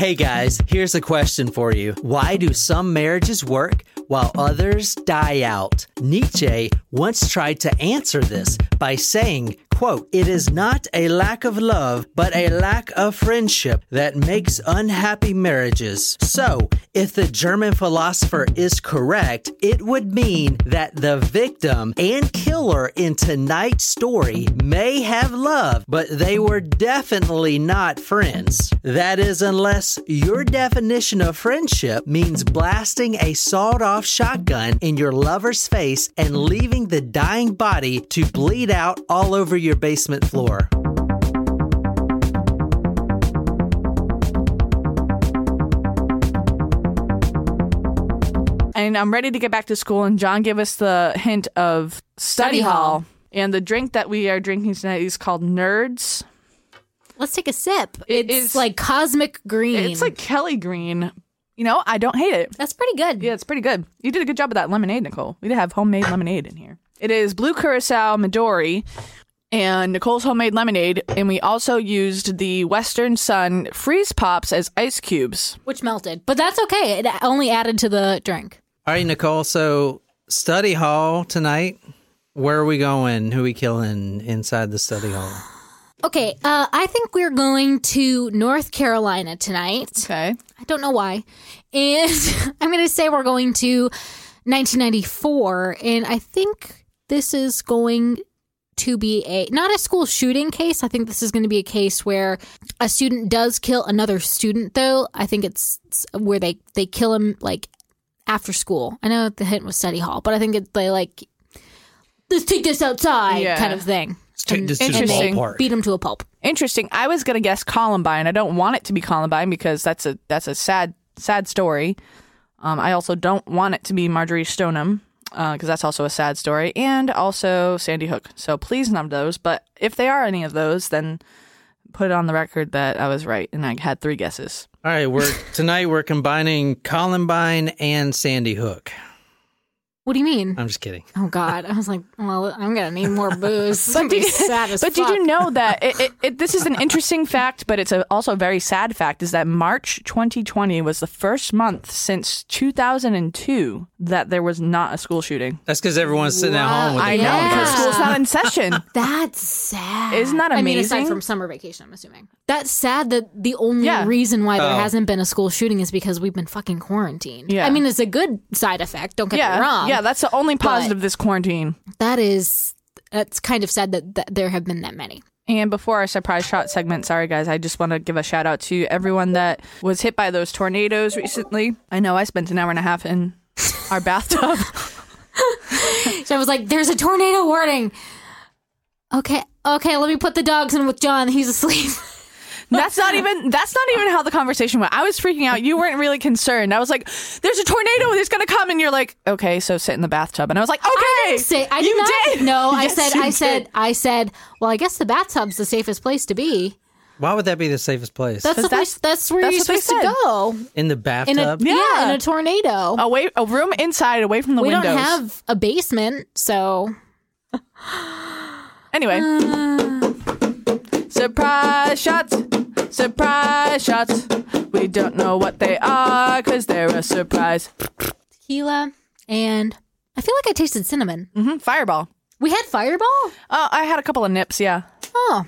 Hey guys, here's a question for you. Why do some marriages work while others die out? Nietzsche once tried to answer this by saying, quote, it is not a lack of love, but a lack of friendship that makes unhappy marriages. So, if the German philosopher is correct, it would mean that the victim and killer in tonight's story may have love, but they were definitely not friends. That is, unless your definition of friendship means blasting a sawed off shotgun in your lover's face and leaving the dying body to bleed out all over your basement floor. And I'm ready to get back to school. And John gave us the hint of study, Study hall. hall. And the drink that we are drinking tonight is called Nerds. Let's take a sip. It it's is- like cosmic green. It's like Kelly Green. You know, I don't hate it. that's pretty good. Yeah, it's pretty good. You did a good job with that lemonade, Nicole. We did have homemade lemonade in here. It is blue curacao Midori and Nicole's homemade lemonade. And we also used the Western Sun freeze pops as ice cubes. Which melted, but that's okay. It only added to the drink. All right, Nicole. So, study hall tonight. Where are we going? Who we killing inside the study hall? Okay, uh, I think we're going to North Carolina tonight. Okay. I don't know why. And I'm going to say we're going to 1994. And I think this is going to be a not a school shooting case. I think this is going to be a case where a student does kill another student though. I think it's it's where they they kill him like after school. I know the hint was study hall, but I think it, they like let's take this outside Yeah. kind of thing. Let's this to the Interesting. Beat him to a pulp. Interesting. I was gonna guess Columbine. I don't want it to be Columbine because that's a that's a sad sad story. Um, I also don't want it to be Marjory Stoneman Uh, because that's also a sad story, and also Sandy Hook. So please none of those. But if they are any of those, then put it on the record that I was right and I had three guesses. All right, we're tonight we're combining Columbine and Sandy Hook. What do you mean? I'm just kidding. Oh God! I was like, well, I'm gonna need more booze. but did, sad as but did you know that it, it, it, this is an interesting fact, but it's a, also a very sad fact is that March 2020 was the first month since 2002 that there was not a school shooting. That's because everyone's sitting at home with I know Yeah. because school's not in session. That's sad. Isn't that I mean, aside amazing? from summer vacation, I'm assuming. That's sad that the only Yeah. reason why there Oh. hasn't been a school shooting is because we've been fucking quarantined. Yeah. I mean, it's a good side effect. Don't get yeah, me wrong. Yeah, that's the only positive of this quarantine. that is. That's kind of sad that, that there have been that many. And before our surprise shot segment, sorry guys, I just want to give a shout out to everyone that was hit by those tornadoes recently. I know I spent an hour and a half in our bathtub. So I was like, "There's a tornado warning." Okay, okay, let me put the dogs in with John. He's asleep. That's not even that's not even how the conversation went. I was freaking out. You weren't really concerned. I was like, "There's a tornado. It's gonna come," and you're like, "Okay, so sit in the bathtub." And I was like, "Okay." I didn't say I did you not. did. No, I Yes, said I did. said I said. Well, I guess the bathtub's the safest place to be. Why would that be the safest place? That's the that's- place. That's where that's you're supposed to go. in the In a bathtub. yeah. Yeah. in a tornado. away a room inside, away from the we windows. We don't have a basement, so Anyway, uh, surprise shots, surprise shots. We don't know what they are because they're a surprise. tequila and I feel like I tasted cinnamon. hmm Fireball. We had Fireball. Oh, I had a couple of nips. Yeah. Oh,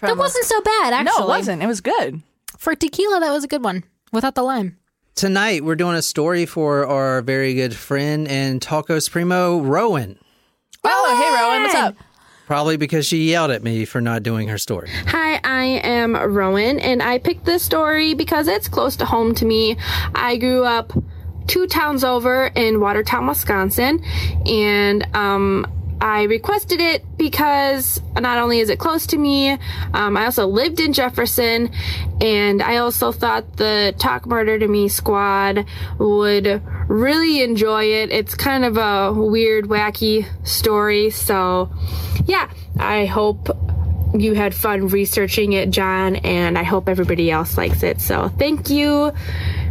that From a- wasn't so bad actually. No, it wasn't. It was good. For tequila, that was a good one without the lime. Tonight we're doing a story for our very good friend and Taco Supremo, Rowan. Oh, hey Rowan, what's up? Probably because she yelled at me for not doing her story. Hi, I am Rowan, and I picked this story because it's close to home to me. I grew up two towns over in Watertown, Wisconsin, and um, I requested it because not only is it close to me, um, I also lived in Jefferson, and I also thought the Talk Murder to Me squad would really enjoy it. It's kind of a weird, wacky story, so yeah, I hope you had fun researching it, John, and I hope everybody else likes it. So thank you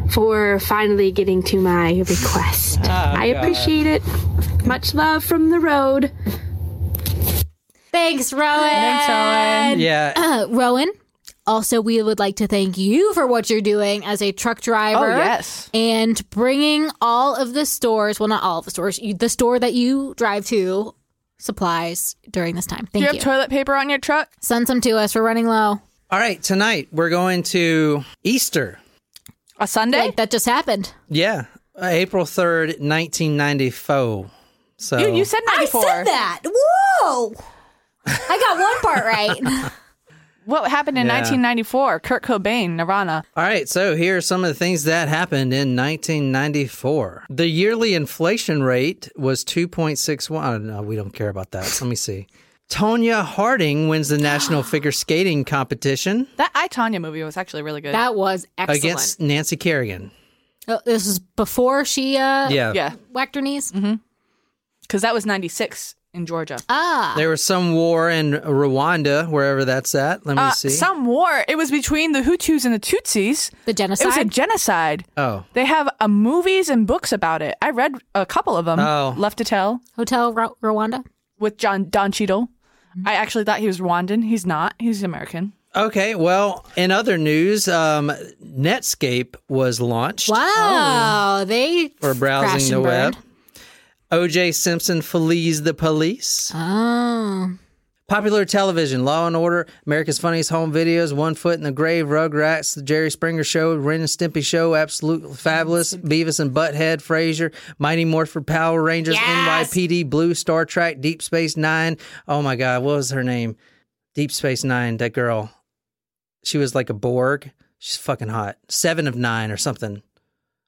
for finally getting to my request. I appreciate it. Much love from the road. Thanks, Rowan. Thanks, Rowan. Yeah, Uh, Rowan, Also, we would like to thank you for what you're doing as a truck driver. Oh, yes. And bringing all of the stores, well, not all of the stores, you- the store that you drive to, supplies during this time. Thank you you. have toilet paper on your truck? Send some to us. We're running low. All right, tonight we're going to Easter. A Sunday? Like that just happened. Yeah, uh, April 3rd, 1994. So you, you said 94. that. Whoa. I got one part right. What happened in Yeah. 1994? Kurt Cobain, Nirvana. All right, so here are some of the things that happened in 1994. The yearly inflation rate was 2.61. Oh, no, we don't care about that. Let me see. Tonya Harding wins the national figure skating competition That I Tonya movie was actually really good. that was excellent. against Nancy Kerrigan. Oh, this is before she uh, Yeah. yeah, whacked her knees. because that was 96 in Georgia. Ah. There was some war in Rwanda, wherever that's at. Let me Uh, see. some war. It was between the Hutus and the Tutsis. The genocide. It genocide. was a genocide. oh, They have uh, movies and books about it. I read a couple of them. Oh. Left to Tell Hotel Ru- Rwanda. with John Don Cheadle. I actually thought he was Rwandan. He's not. He's American. okay. Well, in other news, um, Netscape was launched Wow. They for crashed browsing and the web. burned. O.J. Simpson flees the police. Oh. Popular television, Law and Order, America's Funniest Home Videos, One Foot in the Grave, Rugrats, The Jerry Springer Show, Ren and Stimpy Show, Absolutely Fabulous, Beavis and Butthead, Frasier, Mighty Morphin Power Rangers, Yes! NYPD, Blue, Star Trek, Deep Space Nine. Oh my God, what was her name? Deep Space Nine, that girl. She was like a Borg. She's fucking hot. Seven of Nine or something.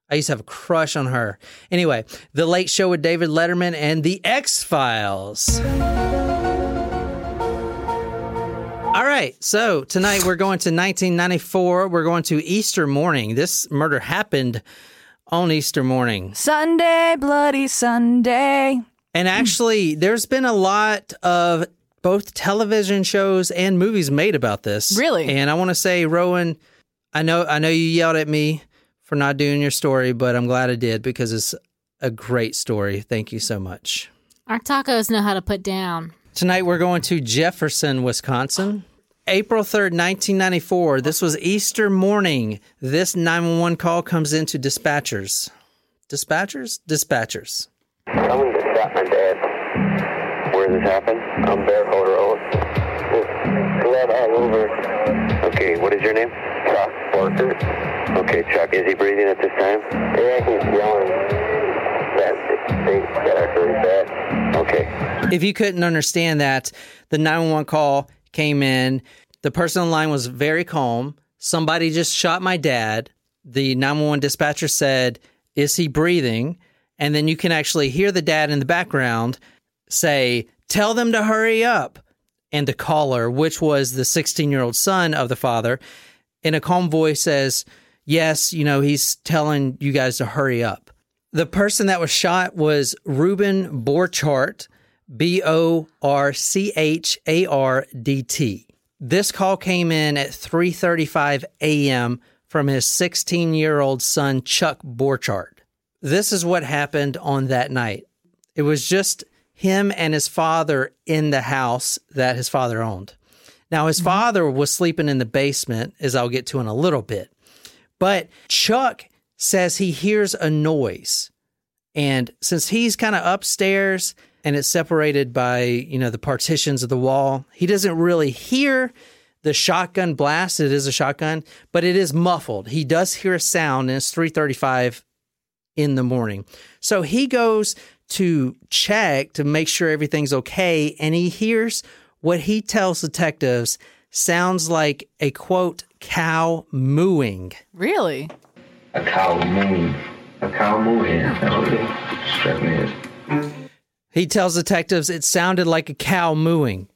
I used to have a crush on her. Anyway, The Late Show with David Letterman and The X Files. All right, so tonight we're going to 1994. We're going to Easter morning. This murder happened on Easter morning. Sunday, bloody Sunday. And actually, there's been a lot of both television shows and movies made about this. Really? And I want to say, Rowan, I know I know you yelled at me for not doing your story, but I'm glad I did because it's a great story. Thank you so much. Our tacos know how to put down. Tonight we're going to Jefferson, Wisconsin. April 3rd, 1994. This was Easter morning. This 911 call comes into dispatchers. Dispatchers? Dispatchers. Someone just shot my dad. Where did this happened? On Barefoot Road. Blood all over. Okay, what is your name? Chuck Parker. Okay, Chuck, is he breathing at this time? Yeah, he's yelling. That they. Okay. If you couldn't understand that, the 911 call came in. The person on the line was very calm. Somebody just shot my dad. The 911 dispatcher said, Is he breathing? And then you can actually hear the dad in the background say, Tell them to hurry up. And the caller, which was the 16 year old son of the father, in a calm voice says, Yes, you know, he's telling you guys to hurry up. The person that was shot was Ruben Borchardt, B O R C H A R D T. This call came in at 3:35 a.m. from his 16-year-old son Chuck Borchardt. This is what happened on that night. It was just him and his father in the house that his father owned. Now his mm-hmm. father was sleeping in the basement as I'll get to in a little bit. But Chuck says he hears a noise. And since he's kind of upstairs and it's separated by, you know, the partitions of the wall, he doesn't really hear the shotgun blast. It is a shotgun, but it is muffled. He does hear a sound and it's 335 in the morning. So he goes to check to make sure everything's okay and he hears what he tells detectives sounds like a quote cow mooing. Really? A cow mooing. A cow moo here. Okay. Struck me as. He tells detectives it sounded like a cow mooing.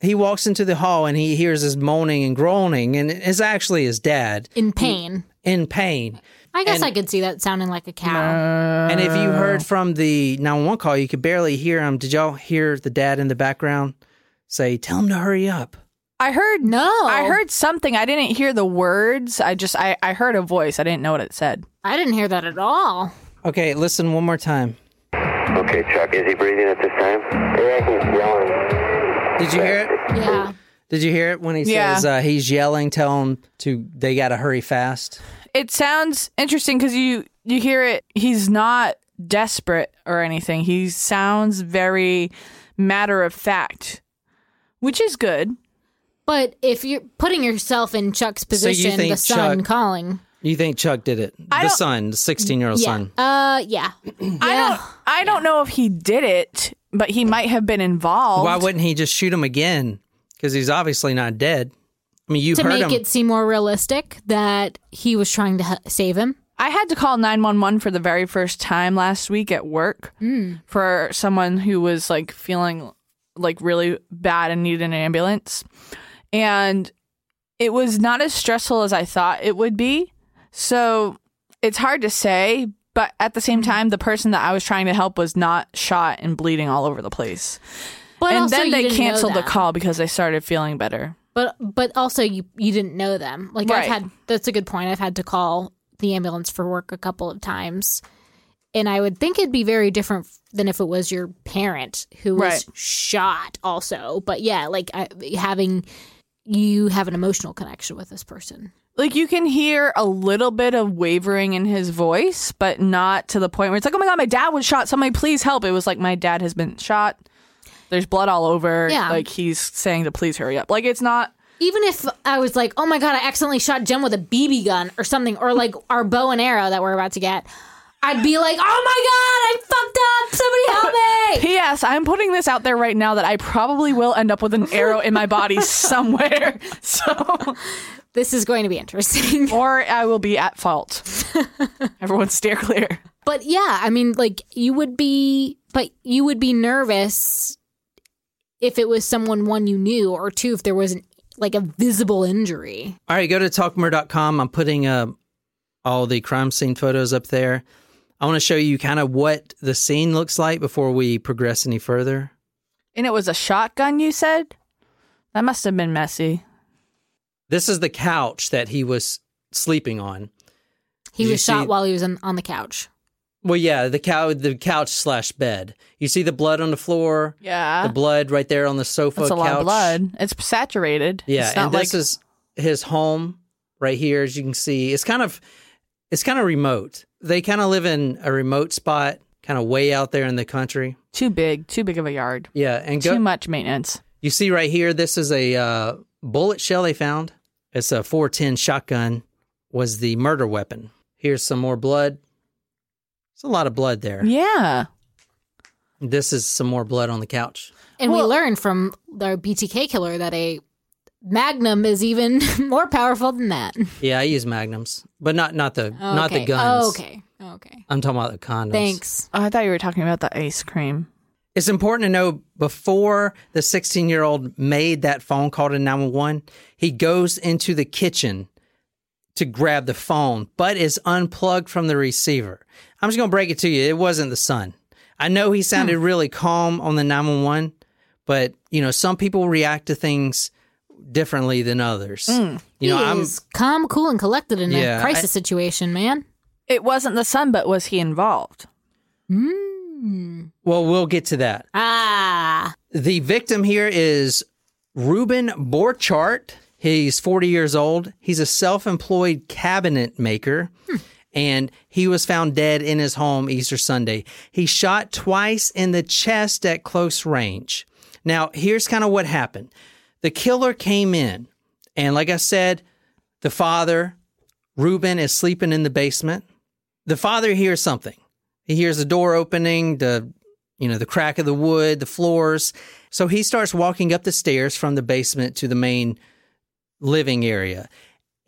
He walks into the hall and he hears his moaning and groaning, and it's actually his dad In pain. in pain. I guess And- I could see that sounding like a cow. Uh, and if you heard from the 911 call, you could barely hear him. Did y'all hear the dad in the background say, Tell him to hurry up? I heard No. I heard something. I didn't hear the words. I just I, I heard a voice. I didn't know what it said. I didn't hear that at all. Okay, listen one more time. Okay, Chuck, is he breathing at this time? Yeah, he's yelling. Did you hear it? Yeah. Did you hear it when he Yeah. says uh, he's yelling, tell him to they got to hurry fast? It sounds interesting because you you hear it. He's not desperate or anything. He sounds very matter of fact, which is good. But if you're putting yourself in Chuck's position, think the son Chuck- calling. You think Chuck did it? I the don't- son, the 16 year old Yeah. son. Uh, yeah. I don't I don't know if he did it, but he might have been involved. Why wouldn't he just shoot him again? Because he's obviously not dead. I mean, you've to heard make him. it seem more realistic that he was trying to h- save him. I had to call 911 for the very first time last week at work for someone who was like feeling like really bad and needed an ambulance. And it was not as stressful as I thought it would be. So it's hard to say, but at the same mm-hmm. time, the person that I was trying to help was not shot and bleeding all over the place. But and also then they canceled the call because they started feeling better. But but also you you didn't know them. Like Right. I've had that's a good point. I've had to call the ambulance for work a couple of times. And I would think it'd be very different than if it was your parent who was Right. shot also. But yeah, like I, having you have an emotional connection with this person. Like you can hear a little bit of wavering in his voice, but not to the point where it's like, "Oh my god, my dad was shot. Somebody please help." It was like, "My dad has been shot. There's blood all over." Yeah. Like he's saying to please hurry up. Like it's not Even if I was like, "Oh my god, I accidentally shot Jen with a BB gun or something," or like our bow and arrow that we're about to get, I'd be like, "Oh my god, I fucked up! Somebody help me!" P.S. I'm putting this out there right now that I probably will end up with an arrow in my body somewhere. So, This is going to be interesting. or I will be at fault. Everyone steer clear. But yeah, I mean, like you would be, but you would be nervous if it was someone one you knew, or two if there was an, like a visible injury. All right, go to talkmore.com. I'm putting uh, all the crime scene photos up there. I want to show you kind of what the scene looks like before we progress any further. And it was a shotgun, you said? That must have been messy. This is the couch that he was sleeping on. He Did was shot see- while he was on, on the couch. Well, yeah, the cow, the couch slash bed. You see the blood on the floor, Yeah. the blood right there on the sofa. That's a lot of blood. It's saturated. Yeah, it's not and like this is his home right here. As you can see, it's kind of it's kind of remote. They kind of live in a remote spot, kind of way out there in the country. too big, too big of a yard. Yeah, and Too much maintenance. you see right here. This is a uh, bullet shell they found. It's a 410 shotgun. Was the murder weapon. Here's some more blood. It's a lot of blood there. Yeah. This is some more blood on the couch. And Well- we learned from the BTK killer that a magnum is even more powerful than that. Yeah, I use magnums, but not not the not the Okay. guns. Oh, okay. Okay. I'm talking about the condoms. Thanks. Oh, I thought you were talking about the ice cream. It's important to know before the 16 year old made that phone call to 911, he goes into the kitchen to grab the phone, but is unplugged from the receiver. I'm just going to break it to you. It wasn't the son. I know he sounded hmm. really calm on the 911, but you know, some people react to things differently than others. Mm. You know, he I'm is calm, cool, and collected in Yeah, a crisis situation, man. It wasn't the son, but was he involved? Mm. well, we'll get to that. Ah. The victim here is Ruben Borchardt. He's 40 years old. He's a self employed cabinet maker. Hmm. And he was found dead in his home Easter Sunday. He shot twice in the chest at close range. Now, here's kind of what happened the killer came in, and like I said, the father, Ruben, is sleeping in the basement. The father hears something. He hears the door opening, the you know, the crack of the wood, the floors. So he starts walking up the stairs from the basement to the main living area.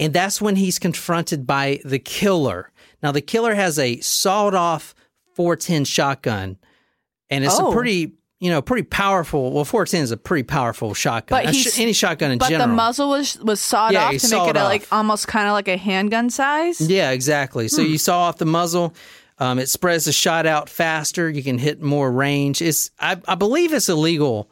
And that's when he's confronted by the killer. Now, the killer has a sawed off 410 shotgun, and it's Oh. a pretty, you know, pretty powerful. Well, 410 is a pretty powerful shotgun. But A he's- any shotgun in But general. the muzzle was was sawed Yeah, off he to make sawed it a, like almost kind of like a handgun size. Yeah, exactly. Hmm. So you saw off the muzzle. Um, it spreads the shot out faster. You can hit more range. It's I, I believe it's illegal.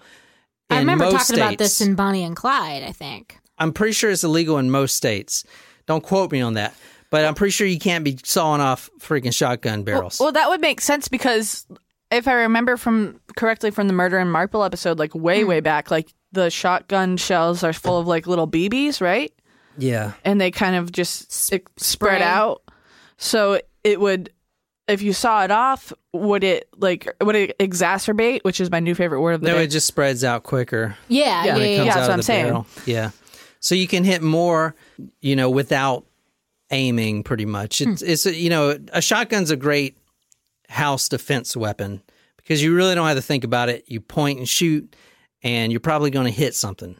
I remember most talking about this in Bonnie and Clyde, I think. I'm pretty sure it's illegal in most states. Don't quote me on that, but I'm pretty sure you can't be sawing off freaking shotgun barrels. Well, that would make sense because if I remember from correctly from the Murder in Marple episode, like way way mm. back, like the shotgun shells are full of like little BBs, right? Yeah. And they kind of just it spread out. So it would, if you saw it off, would it like would it exacerbate? Which is my new favorite word of the No, day. No, it just spreads out quicker. Yeah, yeah, Yeah. yeah. when it comes that's out what of I'm the saying. barrel. Yeah. So you can hit more, you know, without aiming pretty much. It's, hmm. it's you know, a shotgun's a great house defense weapon because you really don't have to think about it. You point and shoot, and you're probably going to hit something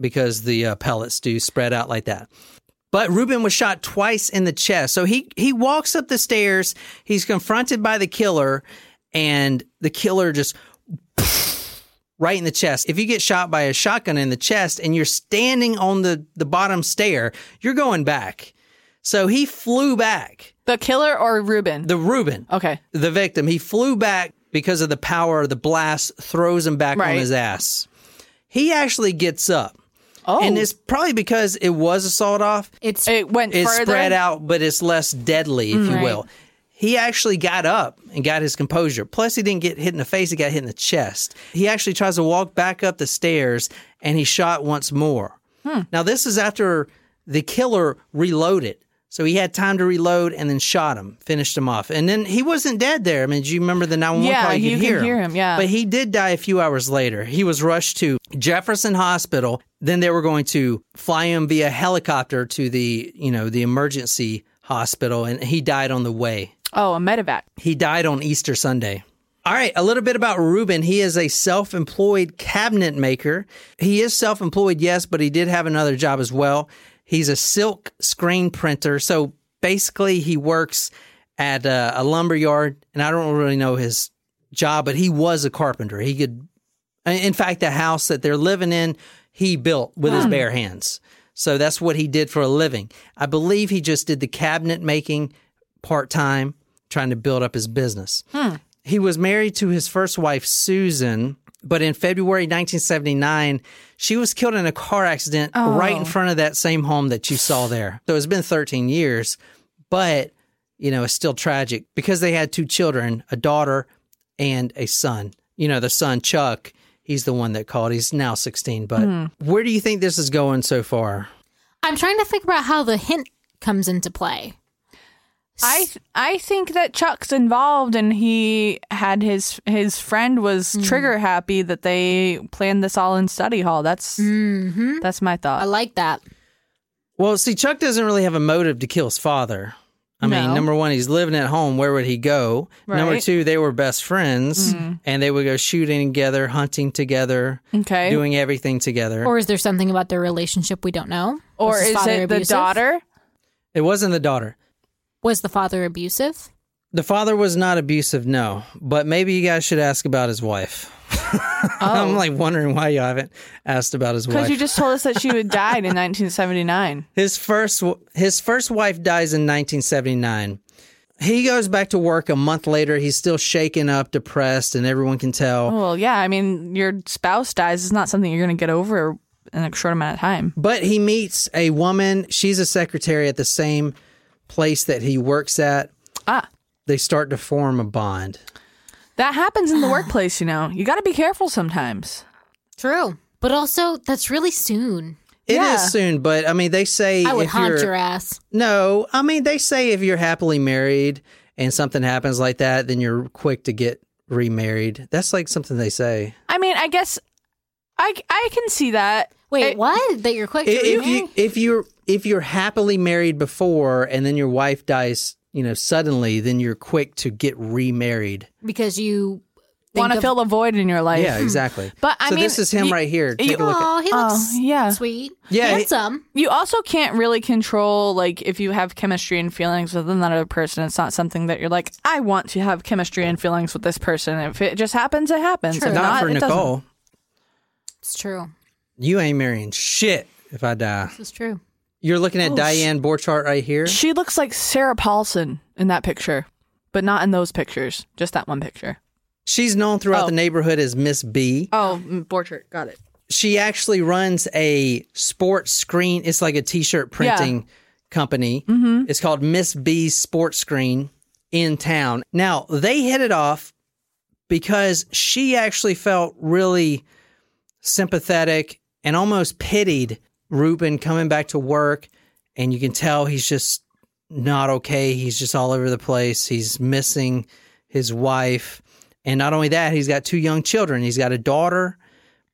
because the uh, pellets do spread out like that. But Ruben was shot twice in the chest. So he he walks up the stairs. He's confronted by the killer, and the killer just right in the chest. If you get shot by a shotgun in the chest and you're standing on the, the bottom stair, you're going back. So he flew back. the killer or Ruben? The Ruben, okay. the victim, he flew back because of the power of the blast, throws him back on his ass. He actually gets up. Oh, And it's probably because it was a sawed off. It's it went It's further. spread out, but it's less deadly, if you Right. will. He actually got up and got his composure. Plus, he didn't get hit in the face, he got hit in the chest. He actually tries to walk back up the stairs and he shot once more. Hmm. Now, this is after the killer reloaded. So he had time to reload and then shot him, finished him off. And then he wasn't dead there. I mean, do you remember the 911 Yeah, call? you could can hear him. him, yeah. But he did die a few hours later. He was rushed to Jefferson Hospital. Then they were going to fly him via helicopter to the, you know, the emergency hospital and he died on the way. oh, a medevac. He died on Easter Sunday. All right, a little bit about Ruben. He is a self employed cabinet maker. He is self employed, yes, but he did have another job as well. He's a silk screen printer. So basically, he works at a, a lumber yard, and I don't really know his job, but he was a carpenter. He could, in fact, the house that they're living in, he built with his hmm. bare hands. So that's what he did for a living. I believe he just did the cabinet making part time, trying to build up his business. Hmm. He was married to his first wife, Susan, but in February 1979, she was killed in a car accident right in oh. front of that same home that you saw there. So it's been 13 years, but, you know, it's still tragic because they had two children, a daughter and a son. You know, the son, Chuck, he's the one that called. He's now 16. But hmm. where do you think this is going so far? I'm trying to figure out how the hint comes into play. I th- I think that Chuck's involved, and he had his his friend was Hmm. trigger happy that they planned this all in study hall. That's Mm-hmm. that's my thought. I like that. Well, see, Chuck doesn't really have a motive to kill his father. I mean, number one, he's living at home. Where would he go? Number Right. Mm-hmm. two, they were best friends and they would go shooting together, hunting together, Okay, doing everything together. Or is there something about their relationship we don't know? or Was his is father it the daughter? it wasn't the daughter. Was the father abusive? The father was not abusive, no. But maybe you guys should ask about his wife. I'm oh. like wondering why you haven't asked about his wife. Because you just told us that she had died in 1979. His first his first wife dies in 1979. He goes back to work a month later. He's still shaken up, depressed, and everyone can tell. Oh, well, yeah, I mean, your spouse dies is not something you're going to get over in a short amount of time. But he meets a woman. She's a secretary at the same place that he works at. Ah, They start to form a bond. that happens in the workplace. You know, you got to be careful sometimes. True. But also, that's really soon. It is Yeah. soon, but I mean, they say I would if haunt you're your ass. no, I mean, they say if you're happily married and something happens like that, then you're quick to get remarried. That's like something they say. I mean, I guess I I can see that. Wait, It- what? That you're quick to if remarry? you if you're if you're happily married before and then your wife dies, you know, suddenly, then you're quick to get remarried. because you Want to fill the void in your life. Yeah, exactly. But I so mean, this is him you- right here. Take you- a look at. Oh, he looks Oh, yeah. sweet. Yeah, he- handsome. You also can't really control like if you have chemistry and feelings with another person. It's not something that you're like, I want to have chemistry and feelings with this person. If it just happens, it happens. True. If Not, not, for it doesn't. Nicole. It's true. You ain't marrying shit if I die. This is true. You're looking at Oh, Diane Borchardt right here. She looks like Sarah Paulson in that picture, but not in those pictures. Just that one picture. She's known throughout Oh. the neighborhood as Miss B. Oh, Borchardt, got it. She actually runs a sports screen. It's like a t-shirt printing company. Mm-hmm. It's called Miss B's Sports Screen in town. Now, they hit it off because she actually felt really sympathetic and almost pitied Ruben coming back to work. And you can tell he's just not okay. He's just all over the place. He's missing his wife. And not only that, he's got two young children. He's got a daughter,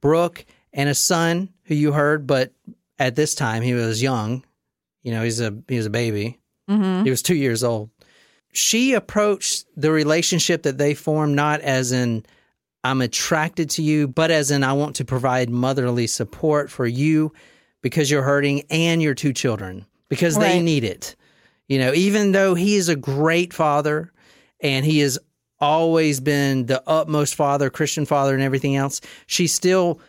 Brooke, and a son who you heard, but at this time he was young. You know, he's a he was a baby. Mm-hmm. He was two years old. She approached the relationship that they formed not as in I'm attracted to you, but as in I want to provide motherly support for you because you're hurting and your two children because they need it. You know, even though he is a great father and he has always been the utmost father, Christian father, and everything else, she still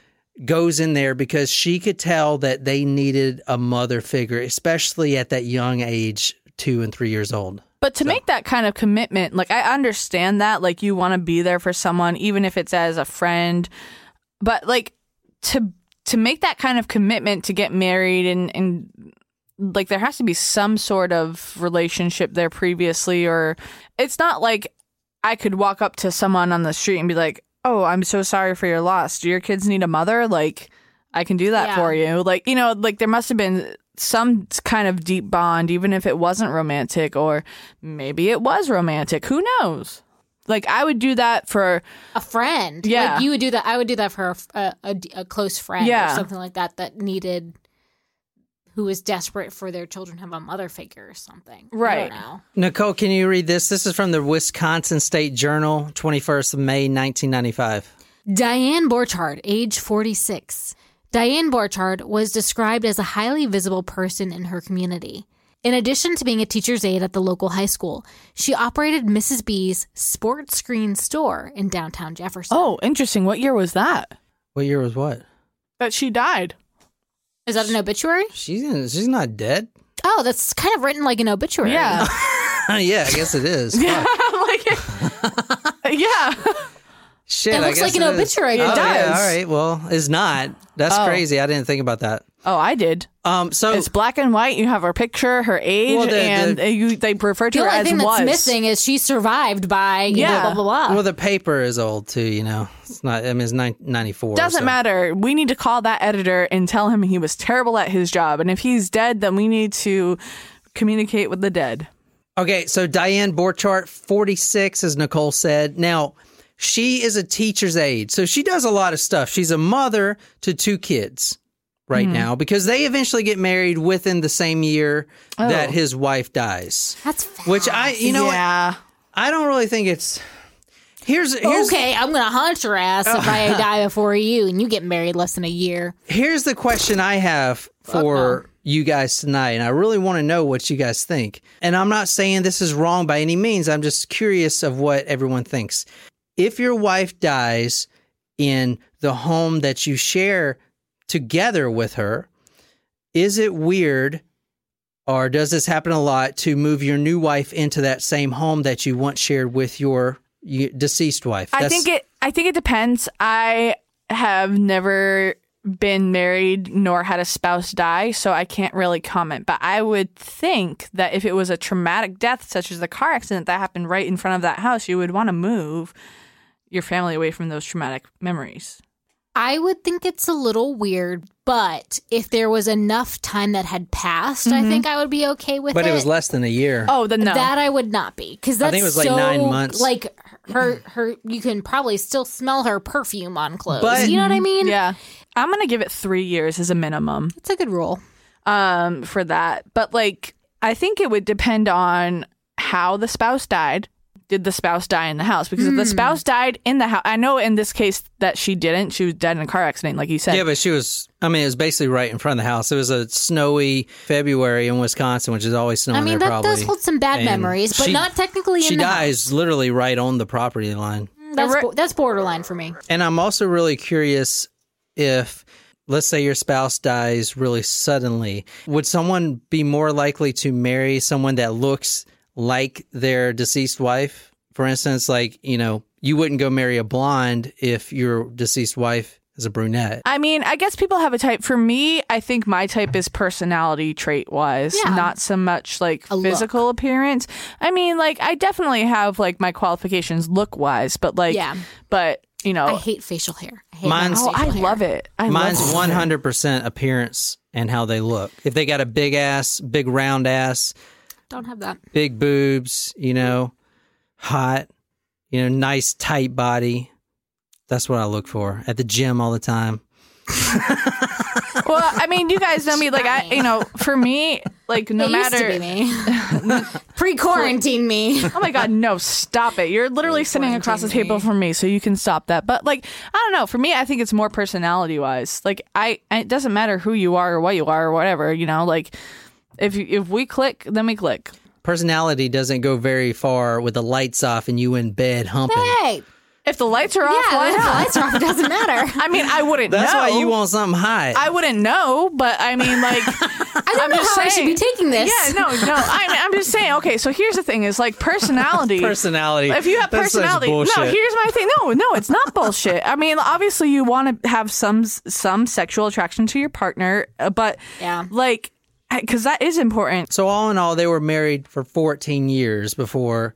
goes in there because she could tell that they needed a mother figure, especially at that young age, two and three years old. But to make that kind of commitment, like I understand that, like you want to be there for someone, even if it's as a friend. But like to to make that kind of commitment to get married and and like there has to be some sort of relationship there previously, or it's not like I could walk up to someone on the street and be like, "Oh, I'm so sorry for your loss. Do your kids need a mother?" Like I can do that Yeah. for you. Like you know, like there must have been some kind of deep bond, even if it wasn't romantic, or maybe it was romantic. Who knows? Like I would do that for a friend. Yeah. like you would do that. I would do that for a, a, a, a close friend Yeah. or something like that that needed, who was desperate for their children to have a mother figure or something. I Right. don't know. Nicole, can you read this? This is from the Wisconsin State Journal, 21st of May, 1995. Diane Borchardt, age 46. Diane Borchardt was described as a highly visible person in her community. In addition to being a teacher's aide at the local high school, she operated Mrs. B's sports screen store in downtown Jefferson. oh, interesting. What year was that? What year was what? That she died. Is that an obituary? She's in, she's not dead. Oh, that's kind of written like an obituary. Yeah, yeah, I guess it is. yeah, Fuck. like yeah. Shit, It I looks guess like an it is. obituary. Oh, it Oh, yeah, does. all right. Well, it's not. That's Oh. crazy. I didn't think about that. Oh, I did. Um, so It's black and white. You have her picture, her age, Well, the- and the- you they refer to The her only as thing that's was. missing is she survived by, Yeah. know, blah, blah, blah. well, the paper is old too. You know, it's not. I mean, it's 94. Doesn't so- matter. We need to call that editor and tell him he was terrible at his job, and if he's dead, then we need to communicate with the dead. Okay, so Diane Borchardt, 46, as Nicole said. Now, she is a teacher's aide, so she does a lot of stuff. She's a mother to two kids right mm-hmm. now because they eventually get married within the same year that oh. his wife dies. that's fast. Which I, you know, what? yeah. I don't really think it's. Here's here's okay, I'm to hunt your ass if I die before you and you get married less than a year. here's the question I have for you guys tonight, and I really want to know what you guys think. And I'm not saying this is wrong by any means. I'm just curious of what everyone thinks. If your wife dies in the home that you share together with her, is it weird or does this happen a lot to move your new wife into that same home that you once shared with your deceased wife? I think it. I think it depends. I have never been married nor had a spouse die, so I can't really comment. But I would think that if it was a traumatic death, such as the car accident that happened right in front of that house, you would want to move your family away from those traumatic memories. I would think it's a little weird, but if there was enough time that had passed, I think I would be okay with but it. But it was less than a year. Oh, then no. That I would not be because I that's think it was like so, nine months. Like her, her, you can probably still smell her perfume on clothes. But- you know what I mean? yeah, I'm gonna give it three years as a minimum. it's a good rule. um for that but like i think it would depend on how the spouse died did the spouse die in the house because if the hmm. spouse died in the house i know in this case that she didn't she was dead in a car accident like you said Yeah, but she was. I mean, it was basically right in front of the house. It was a snowy February in Wisconsin, which is always snowing I mean, there. that probably. does hold some bad And memories, but she- not technically She in the dies literally right on the property line. house. That's Right. bo- that's borderline for me. And I'm also really curious if, let's say, your spouse dies really suddenly, would someone be more likely to marry someone that looks like their deceased wife? For instance, like you know, you wouldn't go marry a blonde if your deceased wife is a brunette. I mean, I guess people have a type. For me, I think my type is personality trait wise, Yeah. not so much like A look. physical appearance. I mean, like I definitely have like my qualifications look wise, but like, Yeah. but you know, I hate facial hair. I hate Mine's- oh, I love it. I Mine's love one hundred percent appearance and how they look. If they got a big ass, big round ass, Don't have that. big boobs, you know, hot, you know, nice tight body. That's what I look for at the gym all the time. Well, I mean, you guys know me. Like, I, you know, for me, like, no it matter. used to be me. Pre-quarantine me. Oh my god, no, stop it. You're literally sitting across the table me. from me, so you can stop that. But like, I don't know, for me I think it's more personality wise. Like I it doesn't matter who you are or what you are or whatever, you know, like if you, if we click, then we click. Personality doesn't go very far with the lights off and you in bed humping. Hey, If the lights are off, yeah, why if the not? lights are off. It doesn't matter. I mean, I wouldn't That's know. why you want something hot. I wouldn't know, but I mean, like, I don't I'm know just how I should saying. be taking this. yeah, no, no. I mean, I'm just saying. Okay, so here's the thing: is like personality. personality. if you have That's such personality no bullshit. here's my thing no no it's not bullshit i mean obviously you want to have some some sexual attraction to your partner uh, but Yeah. like because that is important So all in all, they were married for 14 years before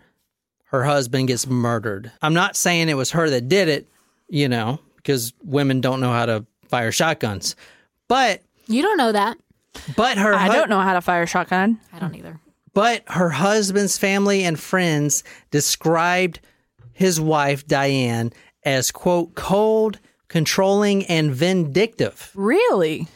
her husband gets murdered. I'm not saying it was her that did it, you know, because women don't know how to fire shotguns. But You don't know that. but her i hu- don't know how to fire a shotgun I don't either. but her husband's family and friends described his wife Diane as quote cold, controlling and vindictive. really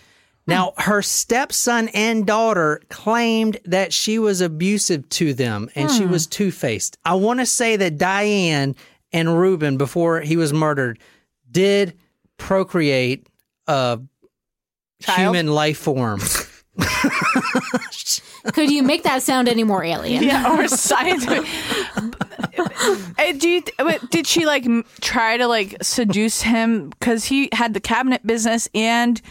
Now, her stepson and daughter claimed that she was abusive to them and she was two faced. I want to say that Diane and Ruben, before he was murdered, did procreate a Child? human life form. Could you make that sound any more alien? yeah or scientific Uh, do you, did she like try to like seduce him because he had the cabinet business and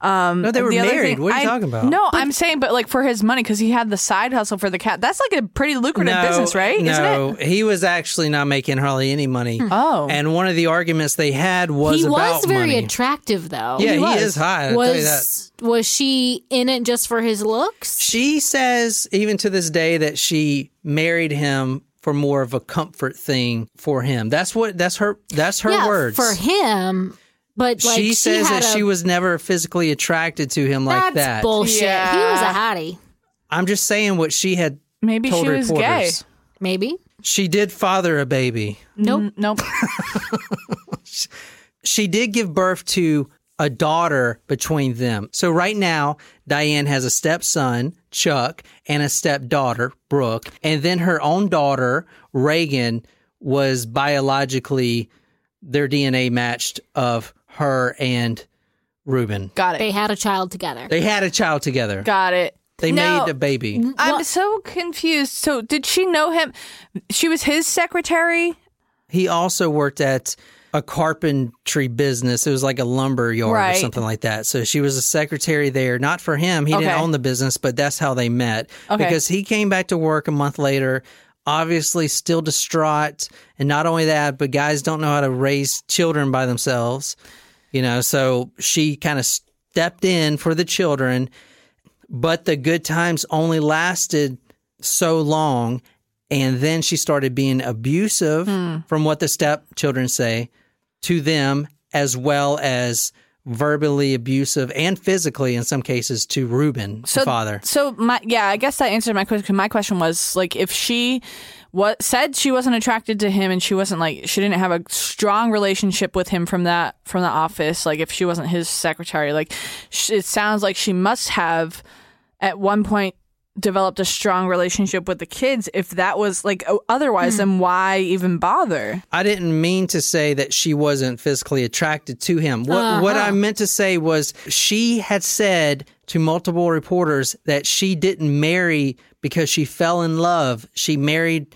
um No, they were the other married. thing- What are you I- talking about? no i'm saying but like for his money because he had the side hustle for the cat that's like a pretty lucrative business right No, isn't it he was actually not making hardly any money. Oh. And one of the arguments they had was he about was very money. attractive, though. yeah, he, was. is hot. I'll tell you that. Was was she in it just for his looks? She says, even to this day, that she married him for more of a comfort thing for him. That's what. That's her. That's her yeah, words. for him. But like she says that a- she was never physically attracted to him like That's that. bullshit. He was a hottie. I'm just saying what she had maybe told she was gay. Maybe. She did father a baby. Nope. Mm, nope She did give birth to a daughter between them. So right now, Diane has a stepson, Chuck, and a stepdaughter, Brooke, and then her own daughter, Reagan, was biologically their DNA matched of her and Ruben. got it They had a child together. They had a child together. got it They No. made a baby. I'm so confused. So, did she know him? She was his secretary. He also worked at a carpentry business. It was like a lumber yard or something like that. So she was a secretary there, not for him. He didn't own the business, but that's how they met. Okay. Because he came back to work a month later, obviously still distraught. And not only that, but guys don't know how to raise children by themselves. You know, so she kind of stepped in for the children, but the good times only lasted so long. And then she started being abusive, Hmm. from what the stepchildren say, to them, as well as verbally abusive and physically, in some cases, to Ruben, So, the father. So, my yeah, I guess that answered my question. My question was like, if she what said she wasn't attracted to him and she wasn't like she didn't have a strong relationship with him from that from the office. Like, if she wasn't his secretary, like sh- it sounds like she must have at one point developed a strong relationship with the kids. If that was like otherwise, hmm. then why even bother? I didn't mean to say that she wasn't physically attracted to him. What uh-huh. what I meant to say was she had said to multiple reporters that she didn't marry because she fell in love. She married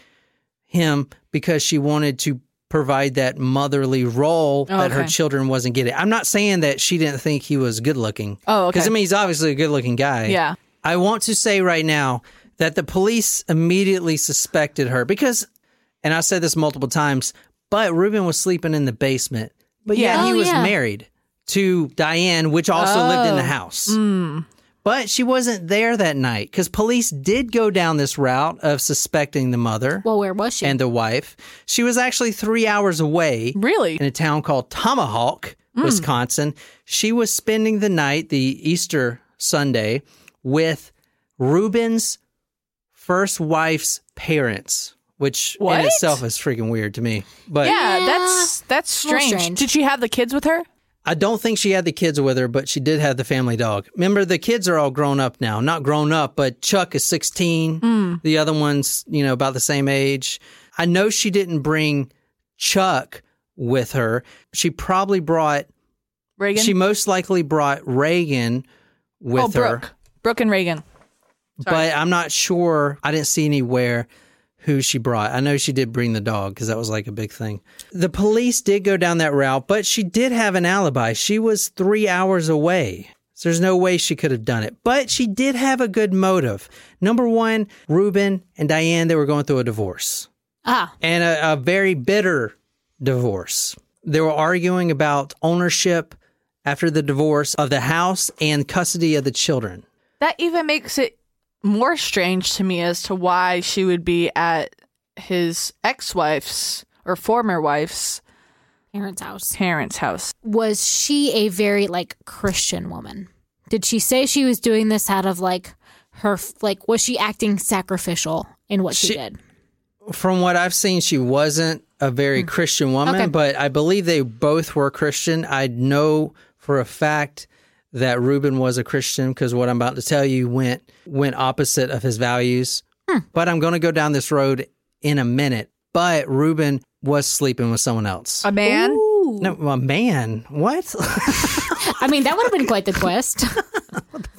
him because she wanted to provide that motherly role oh, that her children wasn't getting. I'm not saying that she didn't think he was good looking. Oh, okay. Because I mean he's obviously a good looking guy. Yeah. I want to say right now that the police immediately suspected her because, and I said this multiple times, but Ruben was sleeping in the basement. But yeah, Yeah. he Oh, was yeah. married to Diane, which also lived in the Oh. house. Mm. But she wasn't there that night because police did go down this route of suspecting the mother Well, where was she? and the wife. She was actually three hours away Really? in a town called Tomahawk, hmm. Wisconsin. She was spending the night, the Easter Sunday, with Ruben's first wife's parents, which What? in itself is freaking weird to me. But Yeah, Yeah, that's that's strange. strange. Did she have the kids with her? I don't think she had the kids with her, but she did have the family dog. Remember, the kids are all grown up now. Not grown up, but Chuck is 16. Hmm. The other one's, you know, about the same age. I know she didn't bring Chuck with her. She probably brought, Reagan. she most likely brought Reagan with oh, her. Brooke. Brooke and Reagan. But I'm not sure. I didn't see anywhere who she brought. I know she did bring the dog because that was like a big thing. The police did go down that route, but she did have an alibi. She was three hours away. So there's no way she could have done it. But she did have a good motive. Number one, Ruben and Diane, they were going through a divorce ah, and a, a very bitter divorce. They were arguing about ownership after the divorce of the house and custody of the children. That even makes it more strange to me as to why she would be at his ex-wife's or former wife's parents' house. parents' house. Was she a very like Christian woman? Did she say she was doing this out of like her like was she acting sacrificial in what she, She- did? from what I've seen, she wasn't a very mm. Christian woman, Okay. but I believe they both were Christian. I know for a fact that Ruben was a Christian because what I'm about to tell you went went opposite of his values. Hmm. But I'm going to go down this road in a minute. But Ruben was sleeping with someone else. A man? Ooh. no, a man. What? I mean, that would have been quite the twist.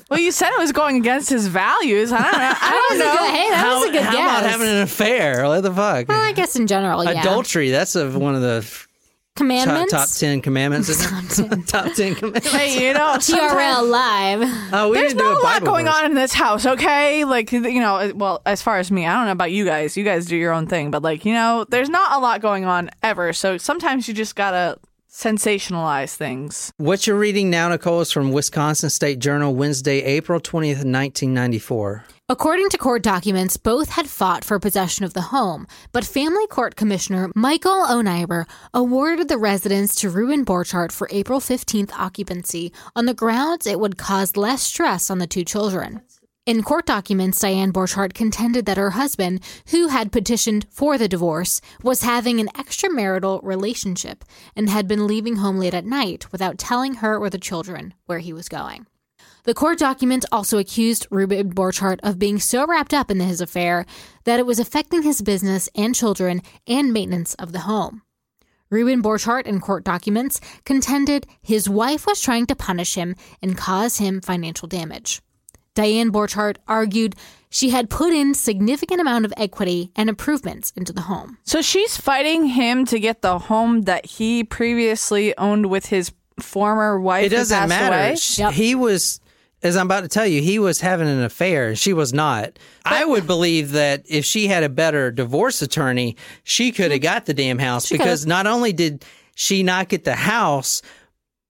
Well, you said it was going against his values. I don't know. I don't That was a know. good- hey, that how was a good how guess. about having an affair? What the fuck? well, I guess in general, yeah. Adultery. That's a, one of the top, Commandments. top 10 commandments. isn't it? top 10 commandments. Hey, you know, sometimes- TRL live. Oh, we There's didn't do not a lot going verse. on in this house, okay? Like, you know, well, as far as me, I don't know about you guys. You guys do your own thing, but like, you know, there's not a lot going on ever. So sometimes you just gotta sensationalize things. What you're reading now, Nicole, is from Wisconsin State Journal, Wednesday, April 20th, 1994. According to court documents, both had fought for possession of the home, but Family Court Commissioner Michael O'Niber awarded the residence to Ruben Borchardt for April 15th occupancy on the grounds it would cause less stress on the two children. In court documents, Diane Borchardt contended that her husband, who had petitioned for the divorce, was having an extramarital relationship and had been leaving home late at night without telling her or the children where he was going. The court document also accused Ruben Borchardt of being so wrapped up in his affair that it was affecting his business and children and maintenance of the home. Ruben Borchardt in court documents contended his wife was trying to punish him and cause him financial damage. Diane Borchardt argued she had put in significant amount of equity and improvements into the home. So she's fighting him to get the home that he previously owned with his former wife. It doesn't matter. away. Yep. He was, as I'm about to tell you, he was having an affair. And she was not. I would believe that if she had a better divorce attorney, she could have got the damn house because not only did she not get the house,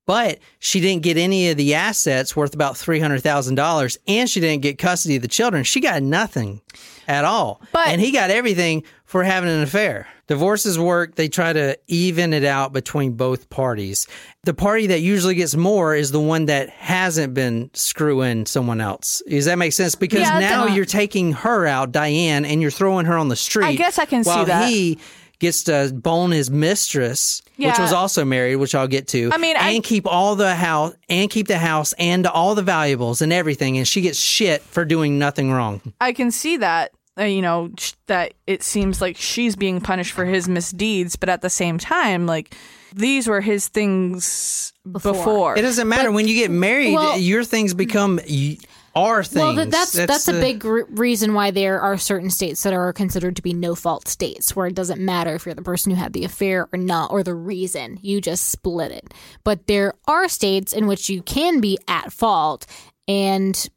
but she didn't get any of the assets worth about $300,000 and she didn't get custody of the children. She got nothing at all. But- and he got everything for having an affair. Divorces work, they try to even it out between both parties. The party that usually gets more is the one that hasn't been screwing someone else. Does that make sense? Because Yeah, now you're taking her out, Diane, and you're throwing her on the street. I guess I can see that. he gets to bone his mistress, which was also married, which I'll get to. I mean, I- and keep all the house and keep the house and all the valuables and everything, and she gets shit for doing nothing wrong. I can see that. Uh, you know sh- that it seems like she's being punished for his misdeeds, but at the same time, like these were his things before. It doesn't matter when you get married. well- your things become y- our things. Well, th- that's that's, a the- big r- reason why there are certain states that are considered to be no fault states, where it doesn't matter if you're the person who had the affair or not, or the reason you just split it. But there are states in which you can be at fault, and th-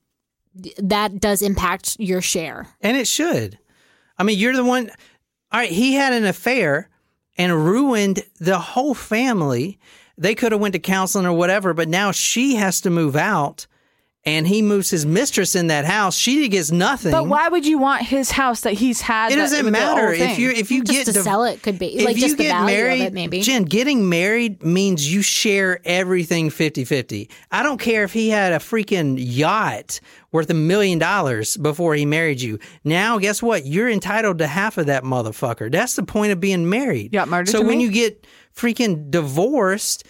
that does impact your share. and it should. I mean, you're the one. All right, he had an affair and ruined the whole family. they could have went to counseling or whatever, but now she has to move out and he moves his mistress in that house. She gets nothing. But why would you want his house that he's had? It that- doesn't with matter whole if you if you Just get to div- sell it could be if like you just the get value married, of it, maybe. Jen, getting married means you share everything 50-50. I don't care if he had a freaking yacht worth a million dollars before he married you. Now, guess what? You're entitled to half of that motherfucker. That's the point of being married. Yeah, murdered So to when me? you get freaking divorced,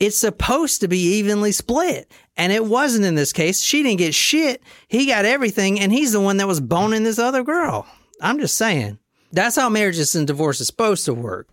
it's supposed to be evenly split. And it wasn't in this case. She didn't get shit. He got everything, and he's the one that was boning this other girl. I'm just saying. That's how marriages and divorce is supposed to work.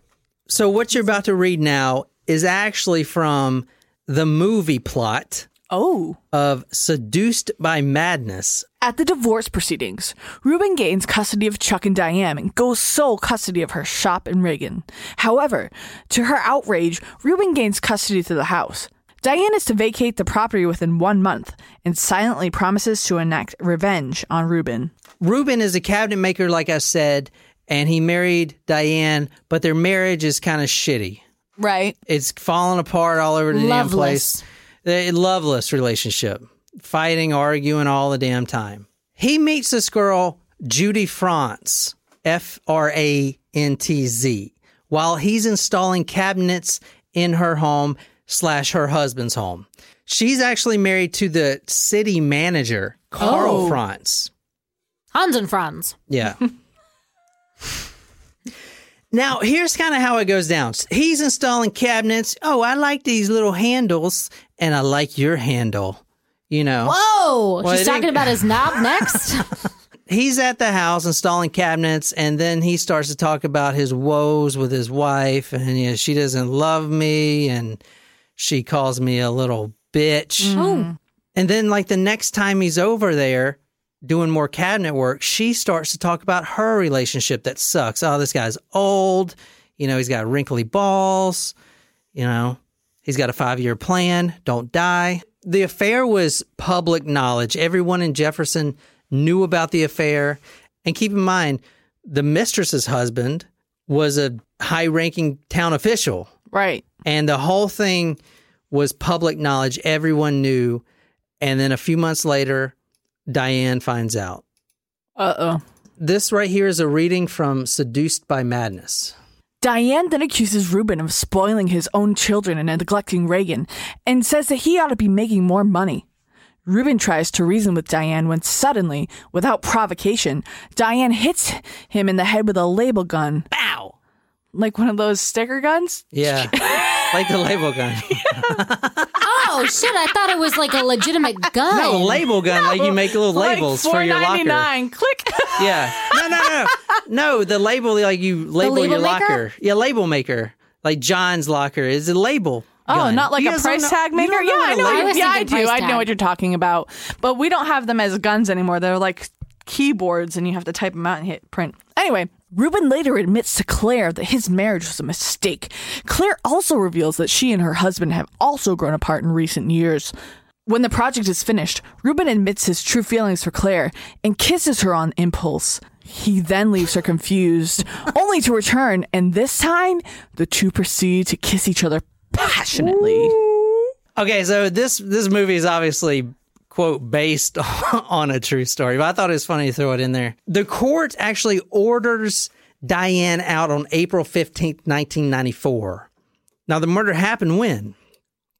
So, what you're about to read now is actually from the movie plot Oh. of Seduced by Madness. At the divorce proceedings, Ruben gains custody of Chuck and Diane and goes sole custody of her shop in Reagan. However, to her outrage, Ruben gains custody to the house. Diane is to vacate the property within one month and silently promises to enact revenge on Ruben. Ruben is a cabinet maker, like I said, and he married Diane, but their marriage is kind of shitty. Right. It's falling apart all over the damn place. The loveless relationship, fighting, arguing all the damn time. He meets this girl, Judy Frantz, F R A N T Z, while he's installing cabinets in her home slash her husband's home. She's actually married to the city manager, Carl Oh. Frantz. Hans and Franz. Yeah. now, here's kind of how it goes down. He's installing cabinets. Oh, I like these little handles, and I like your handle. You know, Whoa! Well, She's talking ain't- about his knob next. he's at the house installing cabinets, and then he starts to talk about his woes with his wife, and you know, she doesn't love me, and she calls me a little bitch. Mm. oh, And then, like the next time he's over there doing more cabinet work, she starts to talk about her relationship that sucks. Oh, this guy's old. You know, he's got wrinkly balls. You know, he's got a five year plan. Don't die. The affair was public knowledge. Everyone in Jefferson knew about the affair. And keep in mind, the mistress's husband was a high ranking town official Right. and the whole thing was public knowledge. Everyone knew. And then a few months later, Diane finds out. Uh oh. This right here is a reading from Seduced by Madness. Diane then accuses Ruben of spoiling his own children and neglecting Reagan, and says that he ought to be making more money. Ruben tries to reason with Diane when suddenly, without provocation, Diane hits him in the head with a label gun. Bow! Like one of those sticker guns? Yeah. like the label gun. Oh shit! I thought it was like a legitimate gun. No, label gun, like you make little labels like for your locker. $4.99. Click! Yeah. No, no, no. No, the label, like you label label your maker? locker. Yeah, label maker. Like John's locker is a label. Oh, gun. not like You a price know- tag maker? Yeah, what I a know. label- I yeah, I do. I know what you're talking about. But we don't have them as guns anymore. They're like keyboards and you have to type them out and hit print. Anyway, Ruben later admits to Claire that his marriage was a mistake. Claire also reveals that she and her husband have also grown apart in recent years. When the project is finished, Ruben admits his true feelings for Claire and kisses her on impulse. He then leaves her confused, only to return, and this time the two proceed to kiss each other passionately. Okay, so this this movie is obviously quote based on a true story, but I thought it was funny to throw it in there. The court actually orders Diane out on April 15th, 1994. Now the murder happened when?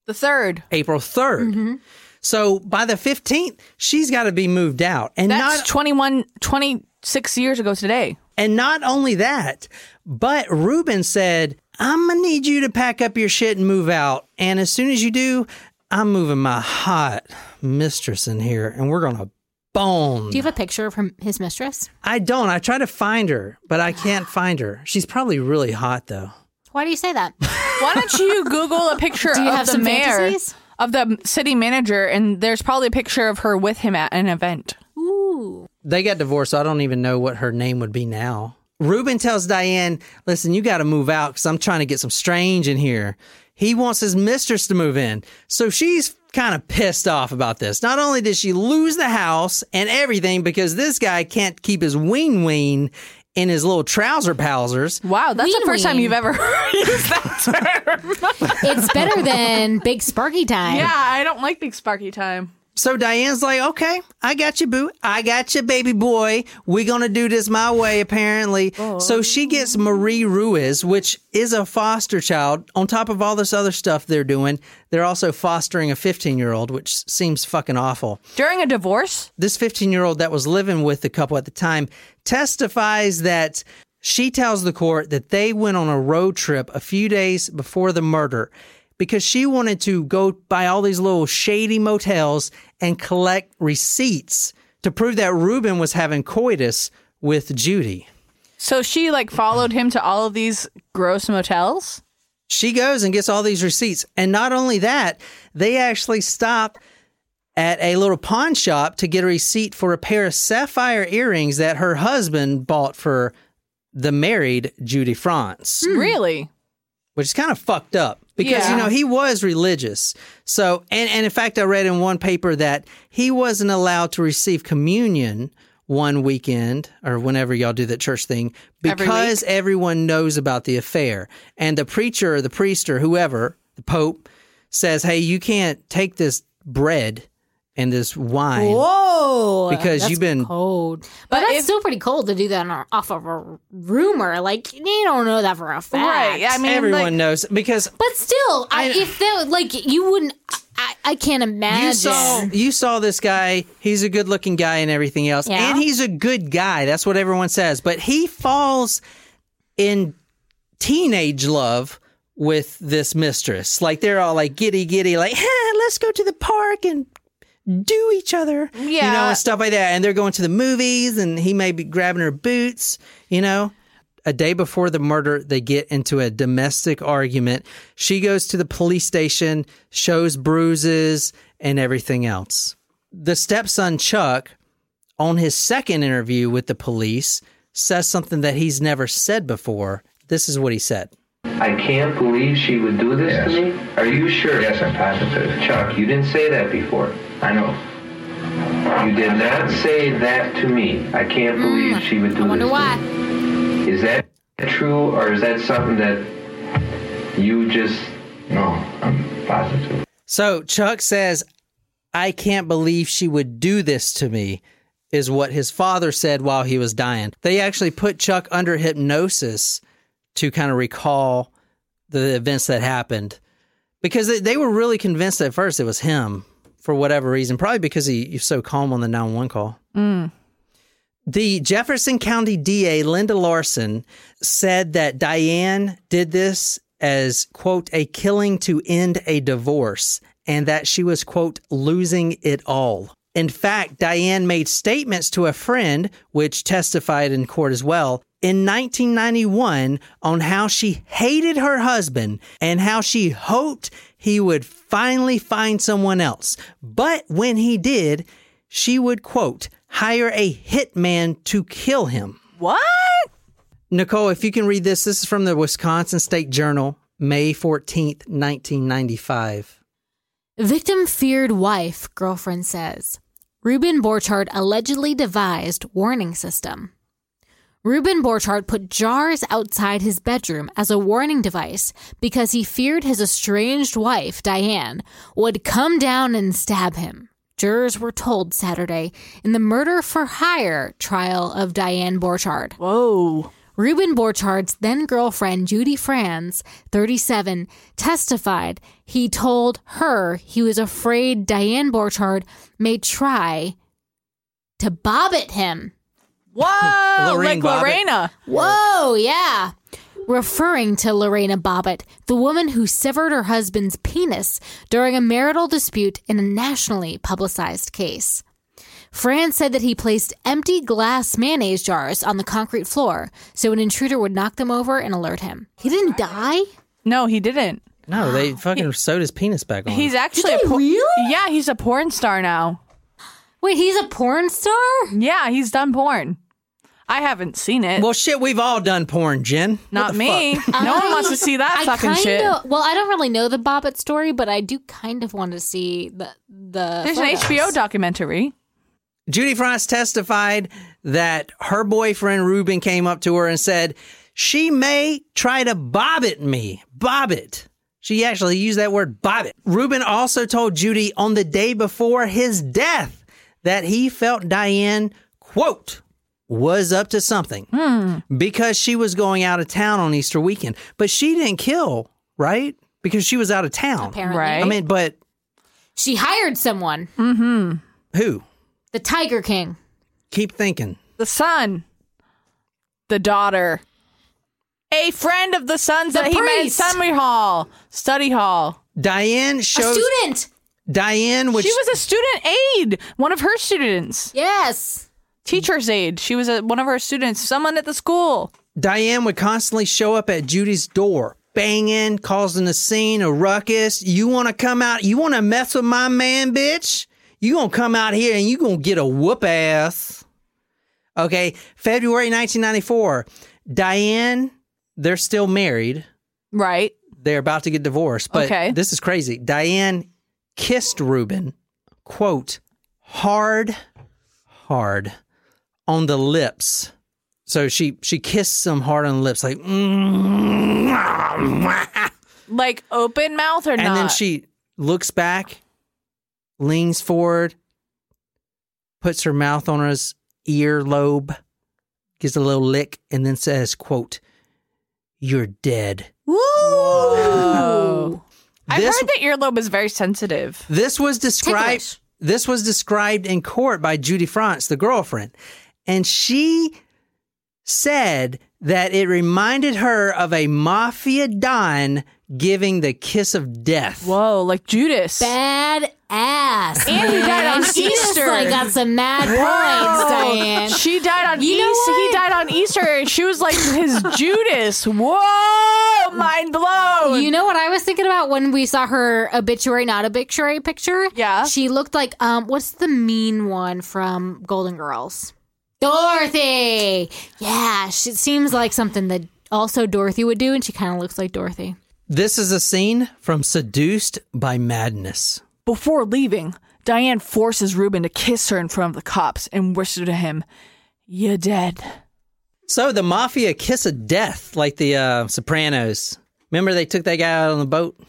The third. April 3rd. Mm-hmm. So by the 15th, she's got to be moved out. And That's not 21, 26 years ago today. and not only that, but Ruben said, "I'm going to need you to pack up your shit and move out. And as soon as you do, I'm moving my hot mistress in here and we're going to bone." Do you have a picture of her, his mistress? I don't. I try to find her, but I can't find her. She's probably really hot though. Why do you say that? Why don't you Google a picture Do you of have the some mayor, fantasies? of the city manager, and there's probably a picture of her with him at an event. Ooh. They got divorced, so I don't even know what her name would be now. Ruben tells Diane, listen, you got to move out because I'm trying to get some strange in here. He wants his mistress to move in. So she's kind of pissed off about this. Not only did she lose the house and everything because this guy can't keep his ween ween in his little trouser palsers. Wow, that's the Ween first time you've ever used that term. It's better than Big Sparky Time. yeah, I don't like big sparky time. So Diane's like, okay, I got you, boo. I got you, baby boy. We're going to do this my way, apparently. So she gets oh. Marie Ruiz, which is a foster child. On top of all this other stuff they're doing, they're also fostering a 15 year old, which seems fucking awful. During a divorce? This 15 year old that was living with the couple at the time testifies that she tells the court that they went on a road trip a few days before the murder because she wanted to go by all these little shady motels and collect receipts to prove that Ruben was having coitus with Judy. So she like followed him to all of these gross motels? She goes and gets all these receipts. And not only that, they actually stop at a little pawn shop to get a receipt for a pair of sapphire earrings that her husband bought for the married Judy Frantz, Really? which is kind of fucked up because, you know, he was religious. So, and, and in fact, I read in one paper that he wasn't allowed to receive communion one weekend or whenever y'all do that church thing Every because everyone knows about the affair. And the preacher or the priest or whoever, the pope, says, hey, you can't take this bread and this wine. Whoa. Because that's you've been- cold. But, But that's if- still pretty cold to do that on, off of a rumor. Like, you don't know that for a fact. Right. I mean, Everyone like, knows because But still, I, I- if that, like, you wouldn't, I, I can't imagine. You saw you saw this guy. He's a good looking guy and everything else, Yeah. and he's a good guy. That's what everyone says. But he falls in teenage love with this mistress. Like they're all like giddy giddy, like let's go to the park and do each other, yeah. you know, and stuff like that. And they're going to the movies, and he may be grabbing her boots, you know. A day before the murder, they get into a domestic argument. She goes to the police station, shows bruises and everything else. The stepson, Chuck, on his second interview with the police, says something that he's never said before. This is what he said. I can't believe she would do this Yes. to me. Are you sure? Yes, I'm positive. Chuck, you didn't say that before. I know. You did not say that to me. I can't hmm. believe she would do I wonder this. why. Is that true, or is that something that you just? No, I'm positive. So Chuck says, I can't believe she would do this to me, is what his father said while he was dying. They actually put Chuck under hypnosis to kind of recall the events that happened because they, they were really convinced at first it was him for whatever reason, probably because he, he's so calm on the 911 call. Mm. The Jefferson County DA, Linda Larson, said that Diane did this as, quote, a killing to end a divorce and that she was, quote, losing it all. In fact, Diane made statements to a friend, which testified in court as well, in 1991 on how she hated her husband and how she hoped he would finally find someone else. But when he did, she would, quote, hire a hitman to kill him. what? Nicole, if you can read this, this is from the Wisconsin State Journal, May 14th, 1995. Victim feared wife, girlfriend says. Ruben Borchardt allegedly devised warning system. Ruben Borchardt put jars outside his bedroom as a warning device because he feared his estranged wife, Diane, would come down and stab him. Jurors were told Saturday in the murder for hire trial of Diane Borchardt. Whoa. Ruben Borchardt's then girlfriend, Judy Frantz, 37, testified he told her he was afraid Diane Borchardt may try to bob at him. Whoa. Lorraine like Bobbitt. Lorena. Whoa, yeah. Referring to Lorena Bobbitt, the woman who severed her husband's penis during a marital dispute in a nationally publicized case. Fran said that he placed empty glass mayonnaise jars on the concrete floor so an intruder would knock them over and alert him. He didn't die? No, he didn't. No, they fucking sewed his penis back on. He's actually they a por- really? Yeah, he's a porn star now. Wait, he's a porn star? Yeah, he's done porn. I haven't seen it. well, shit, we've all done porn, Jen. Not me. fuck? No one wants to see that I fucking kind shit. well, I don't really know the Bobbitt story, but I do kind of want to see the the. There's an. HBO documentary. Judy Frost testified that her boyfriend Ruben came up to her and said, She may try to bob it me. Bob it. She actually used that word, bob it. Ruben also told Judy on the day before his death that he felt Diane, quote, was up to something hmm. because she was going out of town on Easter weekend. But she didn't kill, right? Because she was out of town. Apparently, Right. I mean, but she hired someone, mm-hmm. who? the Tiger King. Keep thinking. The son, the daughter, a friend of the son's The that he met in priest. study hall, study hall. Diane A shows student. Diane, which She was a student aide, one of her students, Yes. Teacher's aide. She was a, one of her students, someone at the school. Diane would constantly show up at Judy's door, banging, causing a scene, a ruckus. You want to come out? You want to mess with my man, bitch? You gonna come out here and you gonna get a whoop ass. Okay, February 1994. Diane, they're still married. Right. They're about to get divorced, but Okay. this is crazy. Diane kissed Ruben, quote, hard, hard on the lips. So she she kissed him hard on the lips, like. Like open mouth or and not? And then she looks back, leans forward, puts her mouth on his earlobe, gives a little lick, and then says, "quote You're dead." Woo! I've This- heard that earlobe is very sensitive. This was described. Ticklish. This was described in court by Judy Frantz, the girlfriend, and she said that it reminded her of a mafia don giving the kiss of death. Whoa, like Judas. Bad ass. And he died on She Easter. like got some mad points, Diane. She died on You know Easter. He died on Easter, and she was like his Judas. Whoa, mind blown. You know what I was thinking about when we saw her obituary, not obituary picture? Yeah. She looked like um what's the mean one from Golden Girls? Dorothy. Yeah, she seems like something that also Dorothy would do and she kind of looks like Dorothy. This is a scene from Seduced by Madness. Before leaving, Diane forces Ruben to kiss her in front of the cops and whispers to him, "You're dead." So the mafia kiss of death, like the uh, Sopranos. Remember they took that guy out on the boat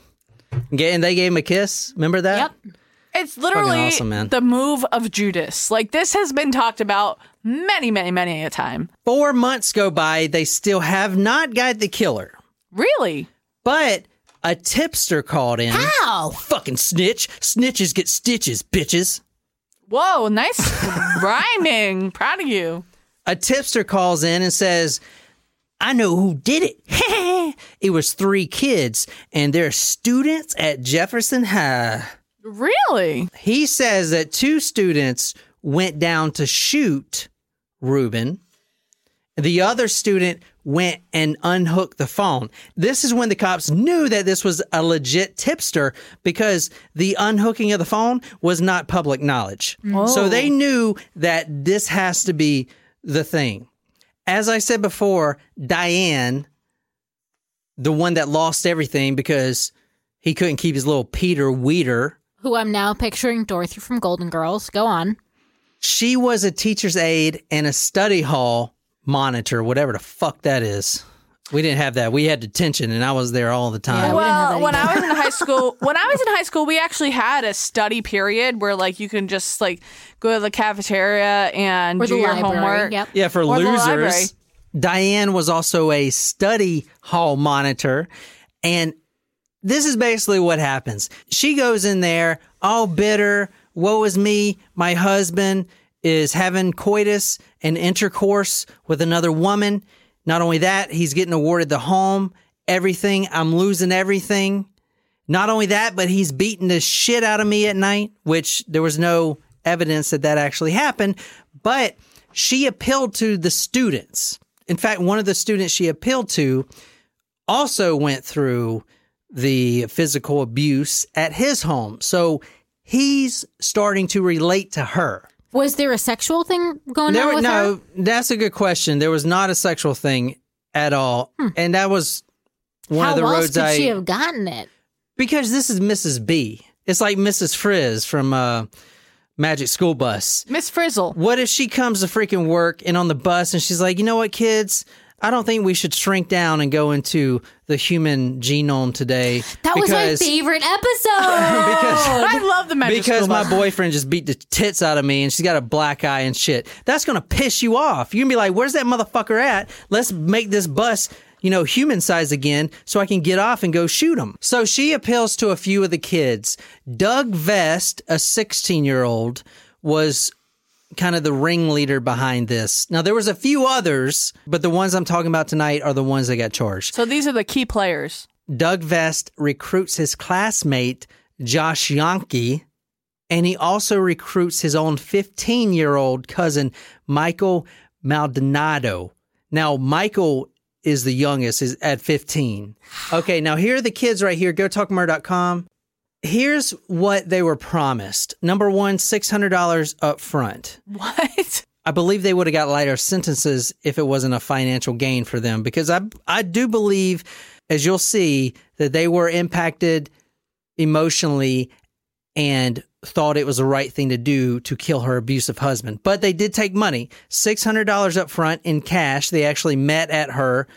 and and they gave him a kiss. Remember that? Yep. It's literally awesome, man. the move of Judas. Like this has been talked about many, many, many a time. Four months go by, they still have not got the killer, Really? but a tipster called in. How? Fucking snitch! Snitches get stitches, bitches. Whoa, nice rhyming. Proud of you. A tipster calls in and says, I know who did it. it was three kids, and they're students at Jefferson High. Really? He says that two students went down to shoot Ruben. The other student went and unhooked the phone. This is when the cops knew that this was a legit tipster because the unhooking of the phone was not public knowledge. So they oh. knew that this has to be the thing. As I said before, Diane, the one that lost everything because he couldn't keep his little Peter Weeder Who I'm now picturing Dorothy from Golden Girls. Go on. She was a teacher's aide and a study hall monitor, whatever the fuck that is. We didn't have that. We had detention, and I was there all the time. Yeah, we Well, when. I was in high school, when I was in high school, we actually had a study period where like you can just like go to the cafeteria and Or do your library. homework. Yep. Yeah, for Or losers. Diane was also a study hall monitor. And this is basically what happens. She goes in there, all bitter. Woe is me. My husband is having coitus and intercourse with another woman. Not only that, he's getting awarded the home, everything. I'm losing everything. Not only that, but he's beating the shit out of me at night, which there was no evidence that that actually happened. But she appealed to the students. In fact, one of the students she appealed to also went through the physical abuse at his home. So he's starting to relate to her. Was there a sexual thing going There, on with no, her? that's a good question. There was not a sexual thing at all. And that was one How of the else roads could I she have gotten it? because this is Mrs. B. It's like Mrs. Frizz from uh, Magic School Bus. Miss Frizzle. What if she comes to freaking work and on the bus and she's like, you know what, kids? I don't think we should shrink down and go into the human genome today. That was my favorite episode. I love the magic because my boyfriend just beat the tits out of me and she's got a black eye and shit. That's gonna piss you off. You're gonna be like, where's that motherfucker at? Let's make this bus, you know, human size again so I can get off and go shoot him. So she appeals to a few of the kids. Doug Vest, a 16 year old, was kind of the ringleader behind this. Now there was a few others, but the ones I'm talking about tonight are the ones that got charged. So these are the key players. Doug Vest recruits his classmate, Josh Yanke, and he also recruits his own 15 year old cousin, Michael Maldonado. Now, Michael is the youngest, is at 15. Okay, now here are the kids right here. GoTalkMurder.com. Here's what they were promised. Number one, $600 up front. What? I believe they would have got lighter sentences if it wasn't a financial gain for them because I I do believe as you'll see that they were impacted emotionally and thought it was the right thing to do to kill her abusive husband. But they did take money, $600 up front in cash. They actually met at her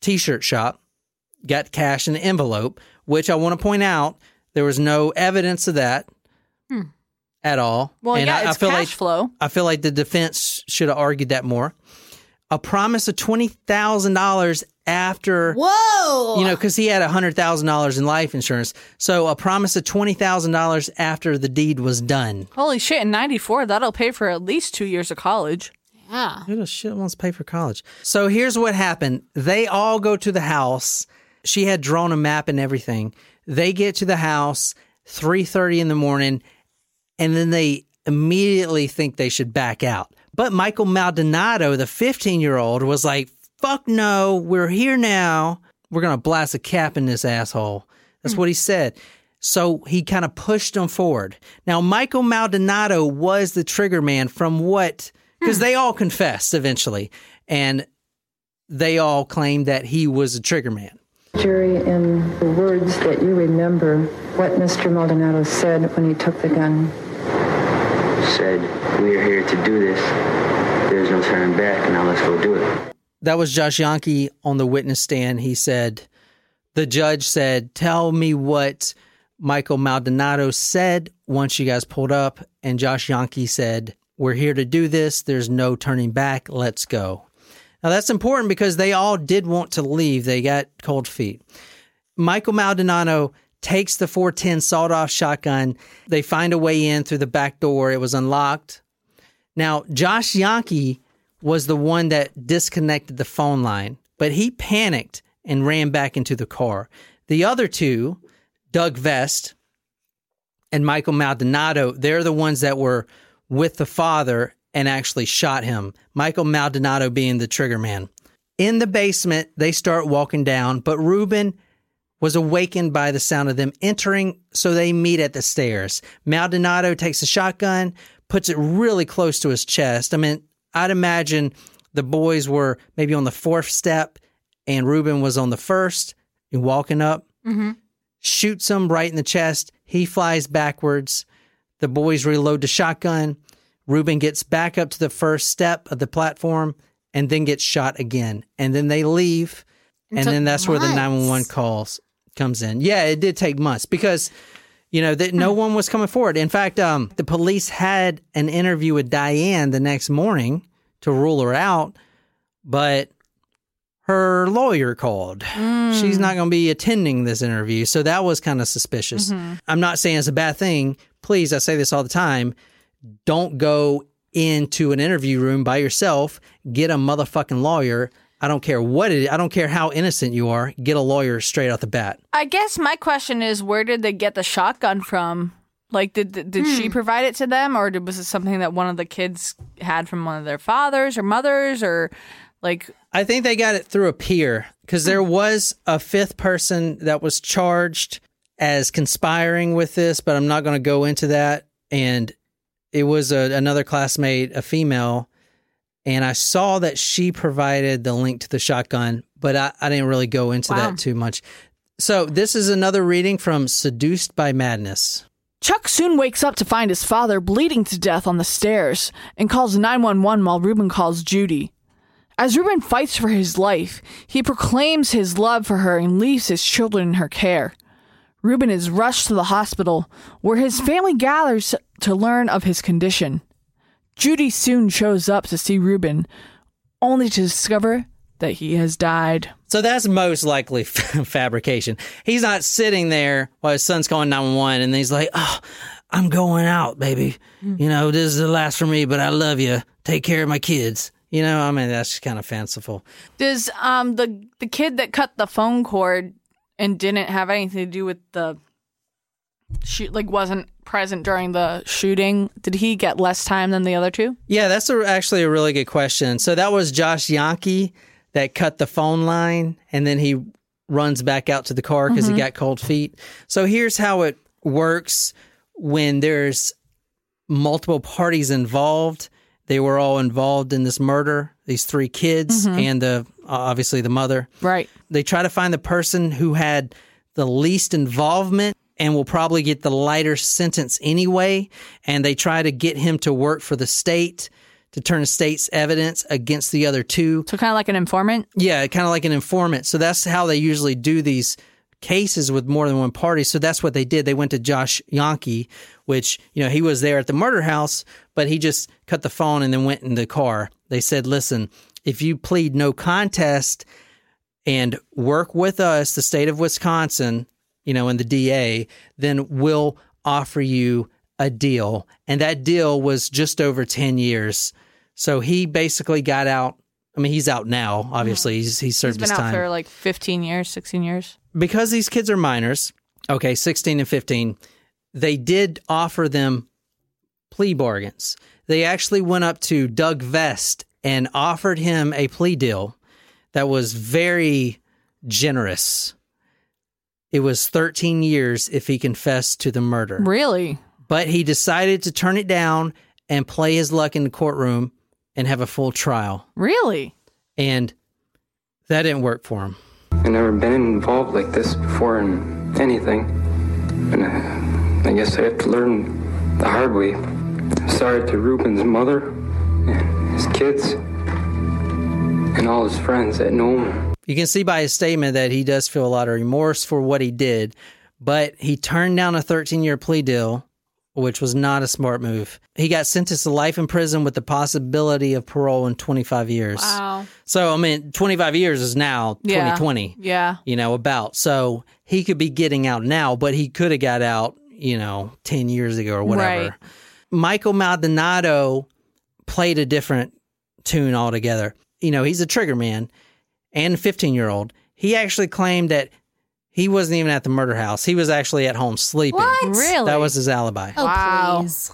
t-shirt shop, got cash in an envelope, which I want to point out there was no evidence of that hmm. at all. Well, And yeah, I, I it's feel cash like flow. I feel like the defense should have argued that more. A promise of twenty thousand dollars after Whoa. you know because he had hundred thousand dollars in life insurance. So a promise of twenty thousand dollars after the deed was done. Holy shit! In '94, that'll pay for at least two years of college. yeah. Who the shit wants to pay for college? So here's what happened. They all go to the house. She had drawn a map and everything. They get to the house 3:30 in the morning and then they immediately think they should back out. But Michael Maldonado, the 15-year-old was like, "Fuck no, we're here now. We're going to blast a cap in this asshole." That's hmm. what he said. So he kind of pushed them forward. Now, Michael Maldonado was the trigger man from what, hmm. because they all confessed eventually, and they all claimed that he was a trigger man. Jury, in the words that you remember, what Mr. Maldonado said when he took the gun. Said, we are here to do this. There's no turning back. Now let's go do it. That was Josh Yanke on the witness stand. He said, the judge said, Tell me what Michael Maldonado said once you guys pulled up. And Josh Yanke said, We're here to do this. There's no turning back. Let's go. Now that's important because they all did want to leave. They got cold feet. Michael Maldonado takes the 410 sawed off shotgun. They find a way in through the back door. It was unlocked. Now, Josh Yanke was the one that disconnected the phone line, but he panicked and ran back into the car. The other two, Doug Vest and Michael Maldonado, they're the ones that were with the father and actually shot him. Michael Maldonado being the trigger man. In the basement, they start walking down, but Ruben was awakened by the sound of them entering, so they meet at the stairs. Maldonado takes a shotgun, puts it really close to his chest. I mean, I'd imagine the boys were maybe on the fourth step and Ruben was on the first and walking up, mm-hmm. shoots him right in the chest. He flies backwards. The boys reload the shotgun. Ruben gets back up to the first step of the platform and then gets shot again. And then they leave. And then that's where the 911 calls comes in. Yeah, it did take months because you know that no one was coming forward. In fact, um, the police had an interview with Diane the next morning to rule her out, but her lawyer called. She's not going to be attending this interview, so that was kind of suspicious. I'm not saying it's a bad thing. Please, I say this all the time. Don't go into an interview room by yourself. Get a motherfucking lawyer. I don't care what it is. I don't care how innocent you are. Get a lawyer straight off the bat. I guess my question is, where did they get the shotgun from? Like, did did, did she hmm. provide it to them, or did, was it something that one of the kids had from one of their fathers or mothers, or like? I think they got it through a peer because there was a fifth person that was charged as conspiring with this, but I'm not going to go into that. And it was a, another classmate, a female, and I saw that she provided the link to the shotgun, but I, I didn't really go into Wow. that too much. So this is another reading from Seduced by Madness. Chuck soon wakes up to find his father bleeding to death on the stairs and calls 911 while Ruben calls Judy. As Ruben fights for his life, he proclaims his love for her and leaves his children in her care. Ruben is rushed to the hospital, where his family gathers to learn of his condition. Judy soon shows up to see Ruben, only to discover that he has died. So that's most likely fabrication. He's not sitting there while his son's calling 911 and he's like, oh, I'm going out, baby. You know, this is the last for me, but I love you. Take care of my kids. You know, I mean, that's just kind of fanciful. Does um the the kid that cut the phone cord and didn't have anything to do with the shoot like wasn't present during the shooting, did he get less time than the other two? Yeah, that's a, actually a really good question. So that was Josh Yanke that cut the phone line and then he runs back out to the car because he mm-hmm. got cold feet. So here's how it works when there's multiple parties involved. They were all involved in this murder, these three kids mm-hmm. and the obviously the mother. Right. They try to find the person who had the least involvement and will probably get the lighter sentence anyway. And they try to get him to work for the state to turn the state's evidence against the other two. So kind of like an informant. Yeah, kind of like an informant. So that's how they usually do these cases with more than one party. So that's what they did. They went to Josh Yanke, which, you know, he was there at the murder house, but he just cut the phone and then went in the car. They said, listen, if you plead no contest and work with us, the state of Wisconsin, you know, and the DA, then we'll offer you a deal. And that deal was just over 10 years. So he basically got out. I mean, he's out now, obviously. He's, he served He's been his out time for like 15 years, 16 years. because these kids are minors, okay, 16 and 15, they did offer them plea bargains. They actually went up to Doug Vest and offered him a plea deal that was very generous. It was 13 years if he confessed to the murder. Really? But he decided to turn it down and play his luck in the courtroom and have a full trial. Really? And that didn't work for him. I've never been involved like this before in anything. And uh, I guess I have to learn the hard way. Sorry to Ruben's mother and his kids and all his friends that know him. You can see by his statement that he does feel a lot of remorse for what he did, but he turned down a 13 year plea deal, which was not a smart move. He got sentenced to life in prison with the possibility of parole in 25 years. Wow. So, I mean, 25 years is now Yeah. 2020, Yeah. you know, about. So he could be getting out now, but he could have got out, you know, 10 years ago or whatever. Right. Michael Maldonado played a different tune altogether. You know, he's a trigger man and 15 year old. He actually claimed that he wasn't even at the murder house. He was actually at home sleeping. What? Really? That was his alibi. Oh, Wow. please.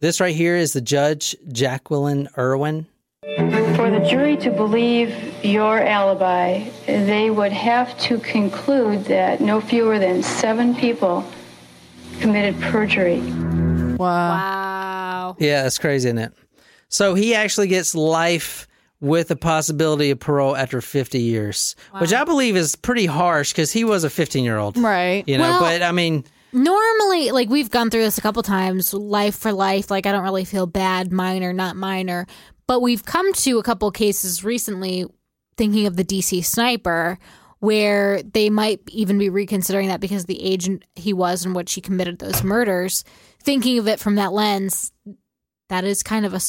This right here is the judge, Jacqueline Irwin. For the jury to believe your alibi, they would have to conclude that no fewer than seven people committed perjury. Wow. Wow. Yeah, that's crazy, isn't it? So he actually gets life with a possibility of parole after 50 years, which I believe is pretty harsh because he was a 15 year old. Right. You know, Well- but I mean, Normally, like we've gone through this a couple times, life for life. Like I don't really feel bad, minor, not minor. But we've come to a couple cases recently, thinking of the DC sniper, where they might even be reconsidering that because the age he was and what she committed those murders. Thinking of it from that lens, that is kind of a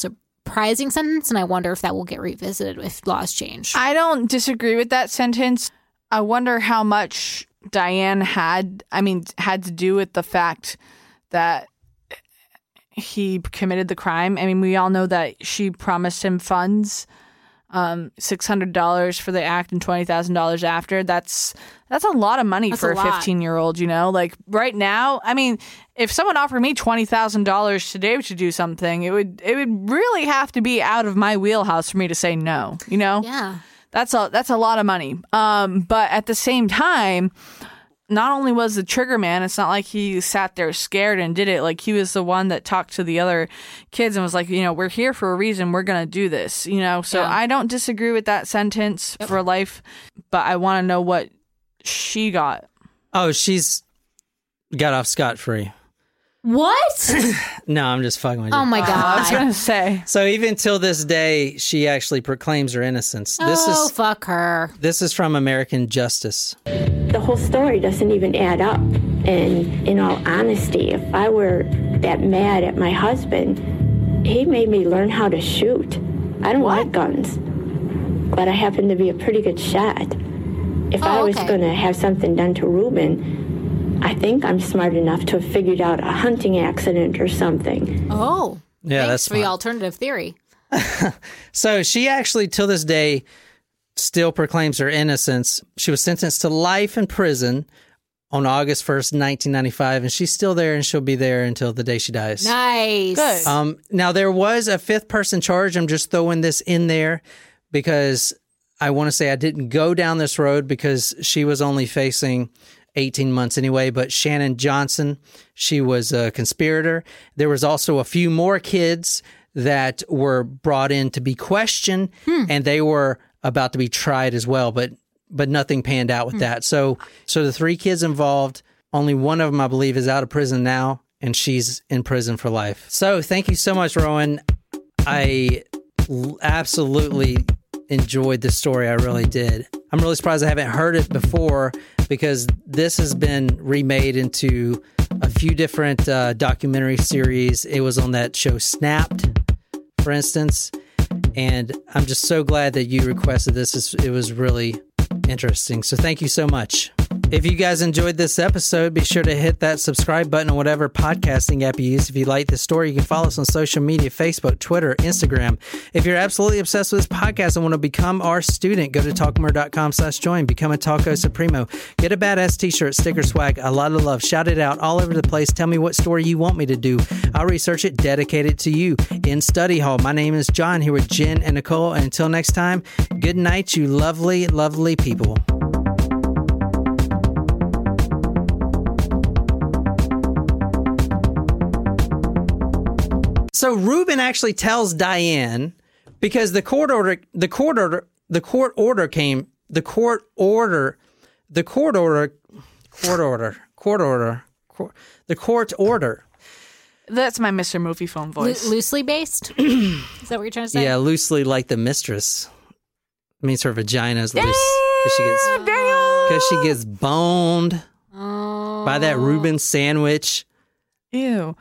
surprising sentence, and I wonder if that will get revisited if laws change. I don't disagree with that sentence. I wonder how much Diane had, I mean, had to do with the fact that he committed the crime. I mean, we all know that she promised him funds, um, six hundred dollars for the act and twenty thousand dollars after. That's that's a lot of money That's for a a fifteen year old. You know, like right now. I mean, if someone offered me twenty thousand dollars today to do something, it would it would really have to be out of my wheelhouse for me to say no. You know, yeah. that's a that's a lot of money. Um, but at the same time, not only was the trigger man, it's not like he sat there scared and did it. Like he was the one that talked to the other kids and was like, you know, we're here for a reason. We're gonna do this. You know, so Yeah. I don't disagree with that sentence for life, but I want to know what she got. oh, she's got off scot free. What? No, I'm just fucking with you. Oh my god! I was god. gonna say. So even till this day, she actually proclaims her innocence. This oh is fuck her. this is from American Justice. the whole story doesn't even add up. And in all honesty, if I were that mad at my husband, he made me learn how to shoot. I don't like guns, but I happen to be a pretty good shot. If I Oh, was okay. going to have something done to Ruben, I think I'm smart enough to have figured out a hunting accident or something. Oh. Yeah, Thanks that's for the alternative theory. So she actually, till this day, still proclaims her innocence. She was sentenced to life in prison on August 1st, 1995, and she's still there and she'll be there until the day she dies. Nice. Good. Um, now, there was a fifth person charge. I'm just throwing this in there because I want to say I didn't go down this road because she was only facing 18 months anyway. But Shannon Johnson, she was a conspirator. There was also a few more kids that were brought in to be questioned, hmm. and they were about to be tried as well. But but nothing panned out with hmm. that. So so the three kids involved, only one of them I believe is out of prison now, and she's in prison for life. So thank you so much, Rowan. I absolutely enjoyed this story. I really did. I'm really surprised I haven't heard it before because this has been remade into a few different uh, documentary series. It was on that show Snapped, for instance. And I'm just so glad that you requested this. It was really interesting. So thank you so much. If you guys enjoyed this episode, be sure to hit that subscribe button on whatever podcasting app you use. If you like this story, you can follow us on social media Facebook, Twitter, Instagram. If you're absolutely obsessed with this podcast and want to become our student, go to talkmore.com slash join. Become a Talco Supremo. Get a badass t-shirt, sticker swag, a lot of love. Shout it out all over the place. Tell me what story you want me to do. I'll research it, dedicate it to you in study hall. My name is John here with Jen and Nicole. And until next time, good night, you lovely, lovely people. So Ruben actually tells Diane because the court order, the court order, the court order came, the court order, the court order, court order, court order, court, the court order. That's my Mr. Moviefone Lo- voice. loosely based? is that what you're trying to say? Yeah, loosely like the mistress means her vagina is loose because she gets because she gets boned by that Reuben sandwich Ew.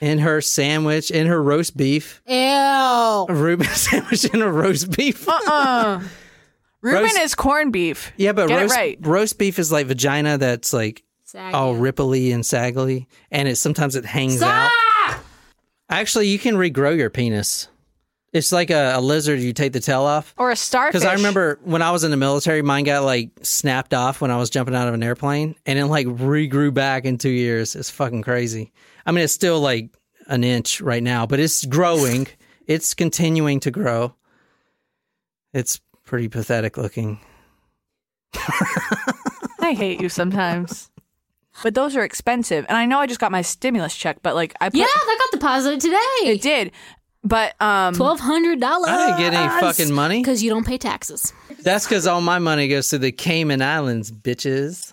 In her sandwich in her roast beef. Ew. A Reuben sandwich in a roast beef. Uh. Reuben Roast- is corned beef. Yeah, but Get roast, right. roast beef is like vagina that's like Saggy. all ripply and saggly, and it sometimes it hangs out. Actually, you can regrow your penis. It's like a, a lizard. You take the tail off. Or a starfish. Because I remember when I was in the military, mine got like snapped off when I was jumping out of an airplane, and it like regrew back in two years. It's fucking crazy. I mean, it's still like an inch right now, but it's growing. it's continuing to grow. It's pretty pathetic looking. I hate you sometimes. But those are expensive. And I know I just got my stimulus check, but like I put, Yeah, that got deposited today. it did. But um Twelve hundred dollars. I didn't get any fucking money. because you don't pay taxes. That's because all my money goes to the Cayman Islands, bitches.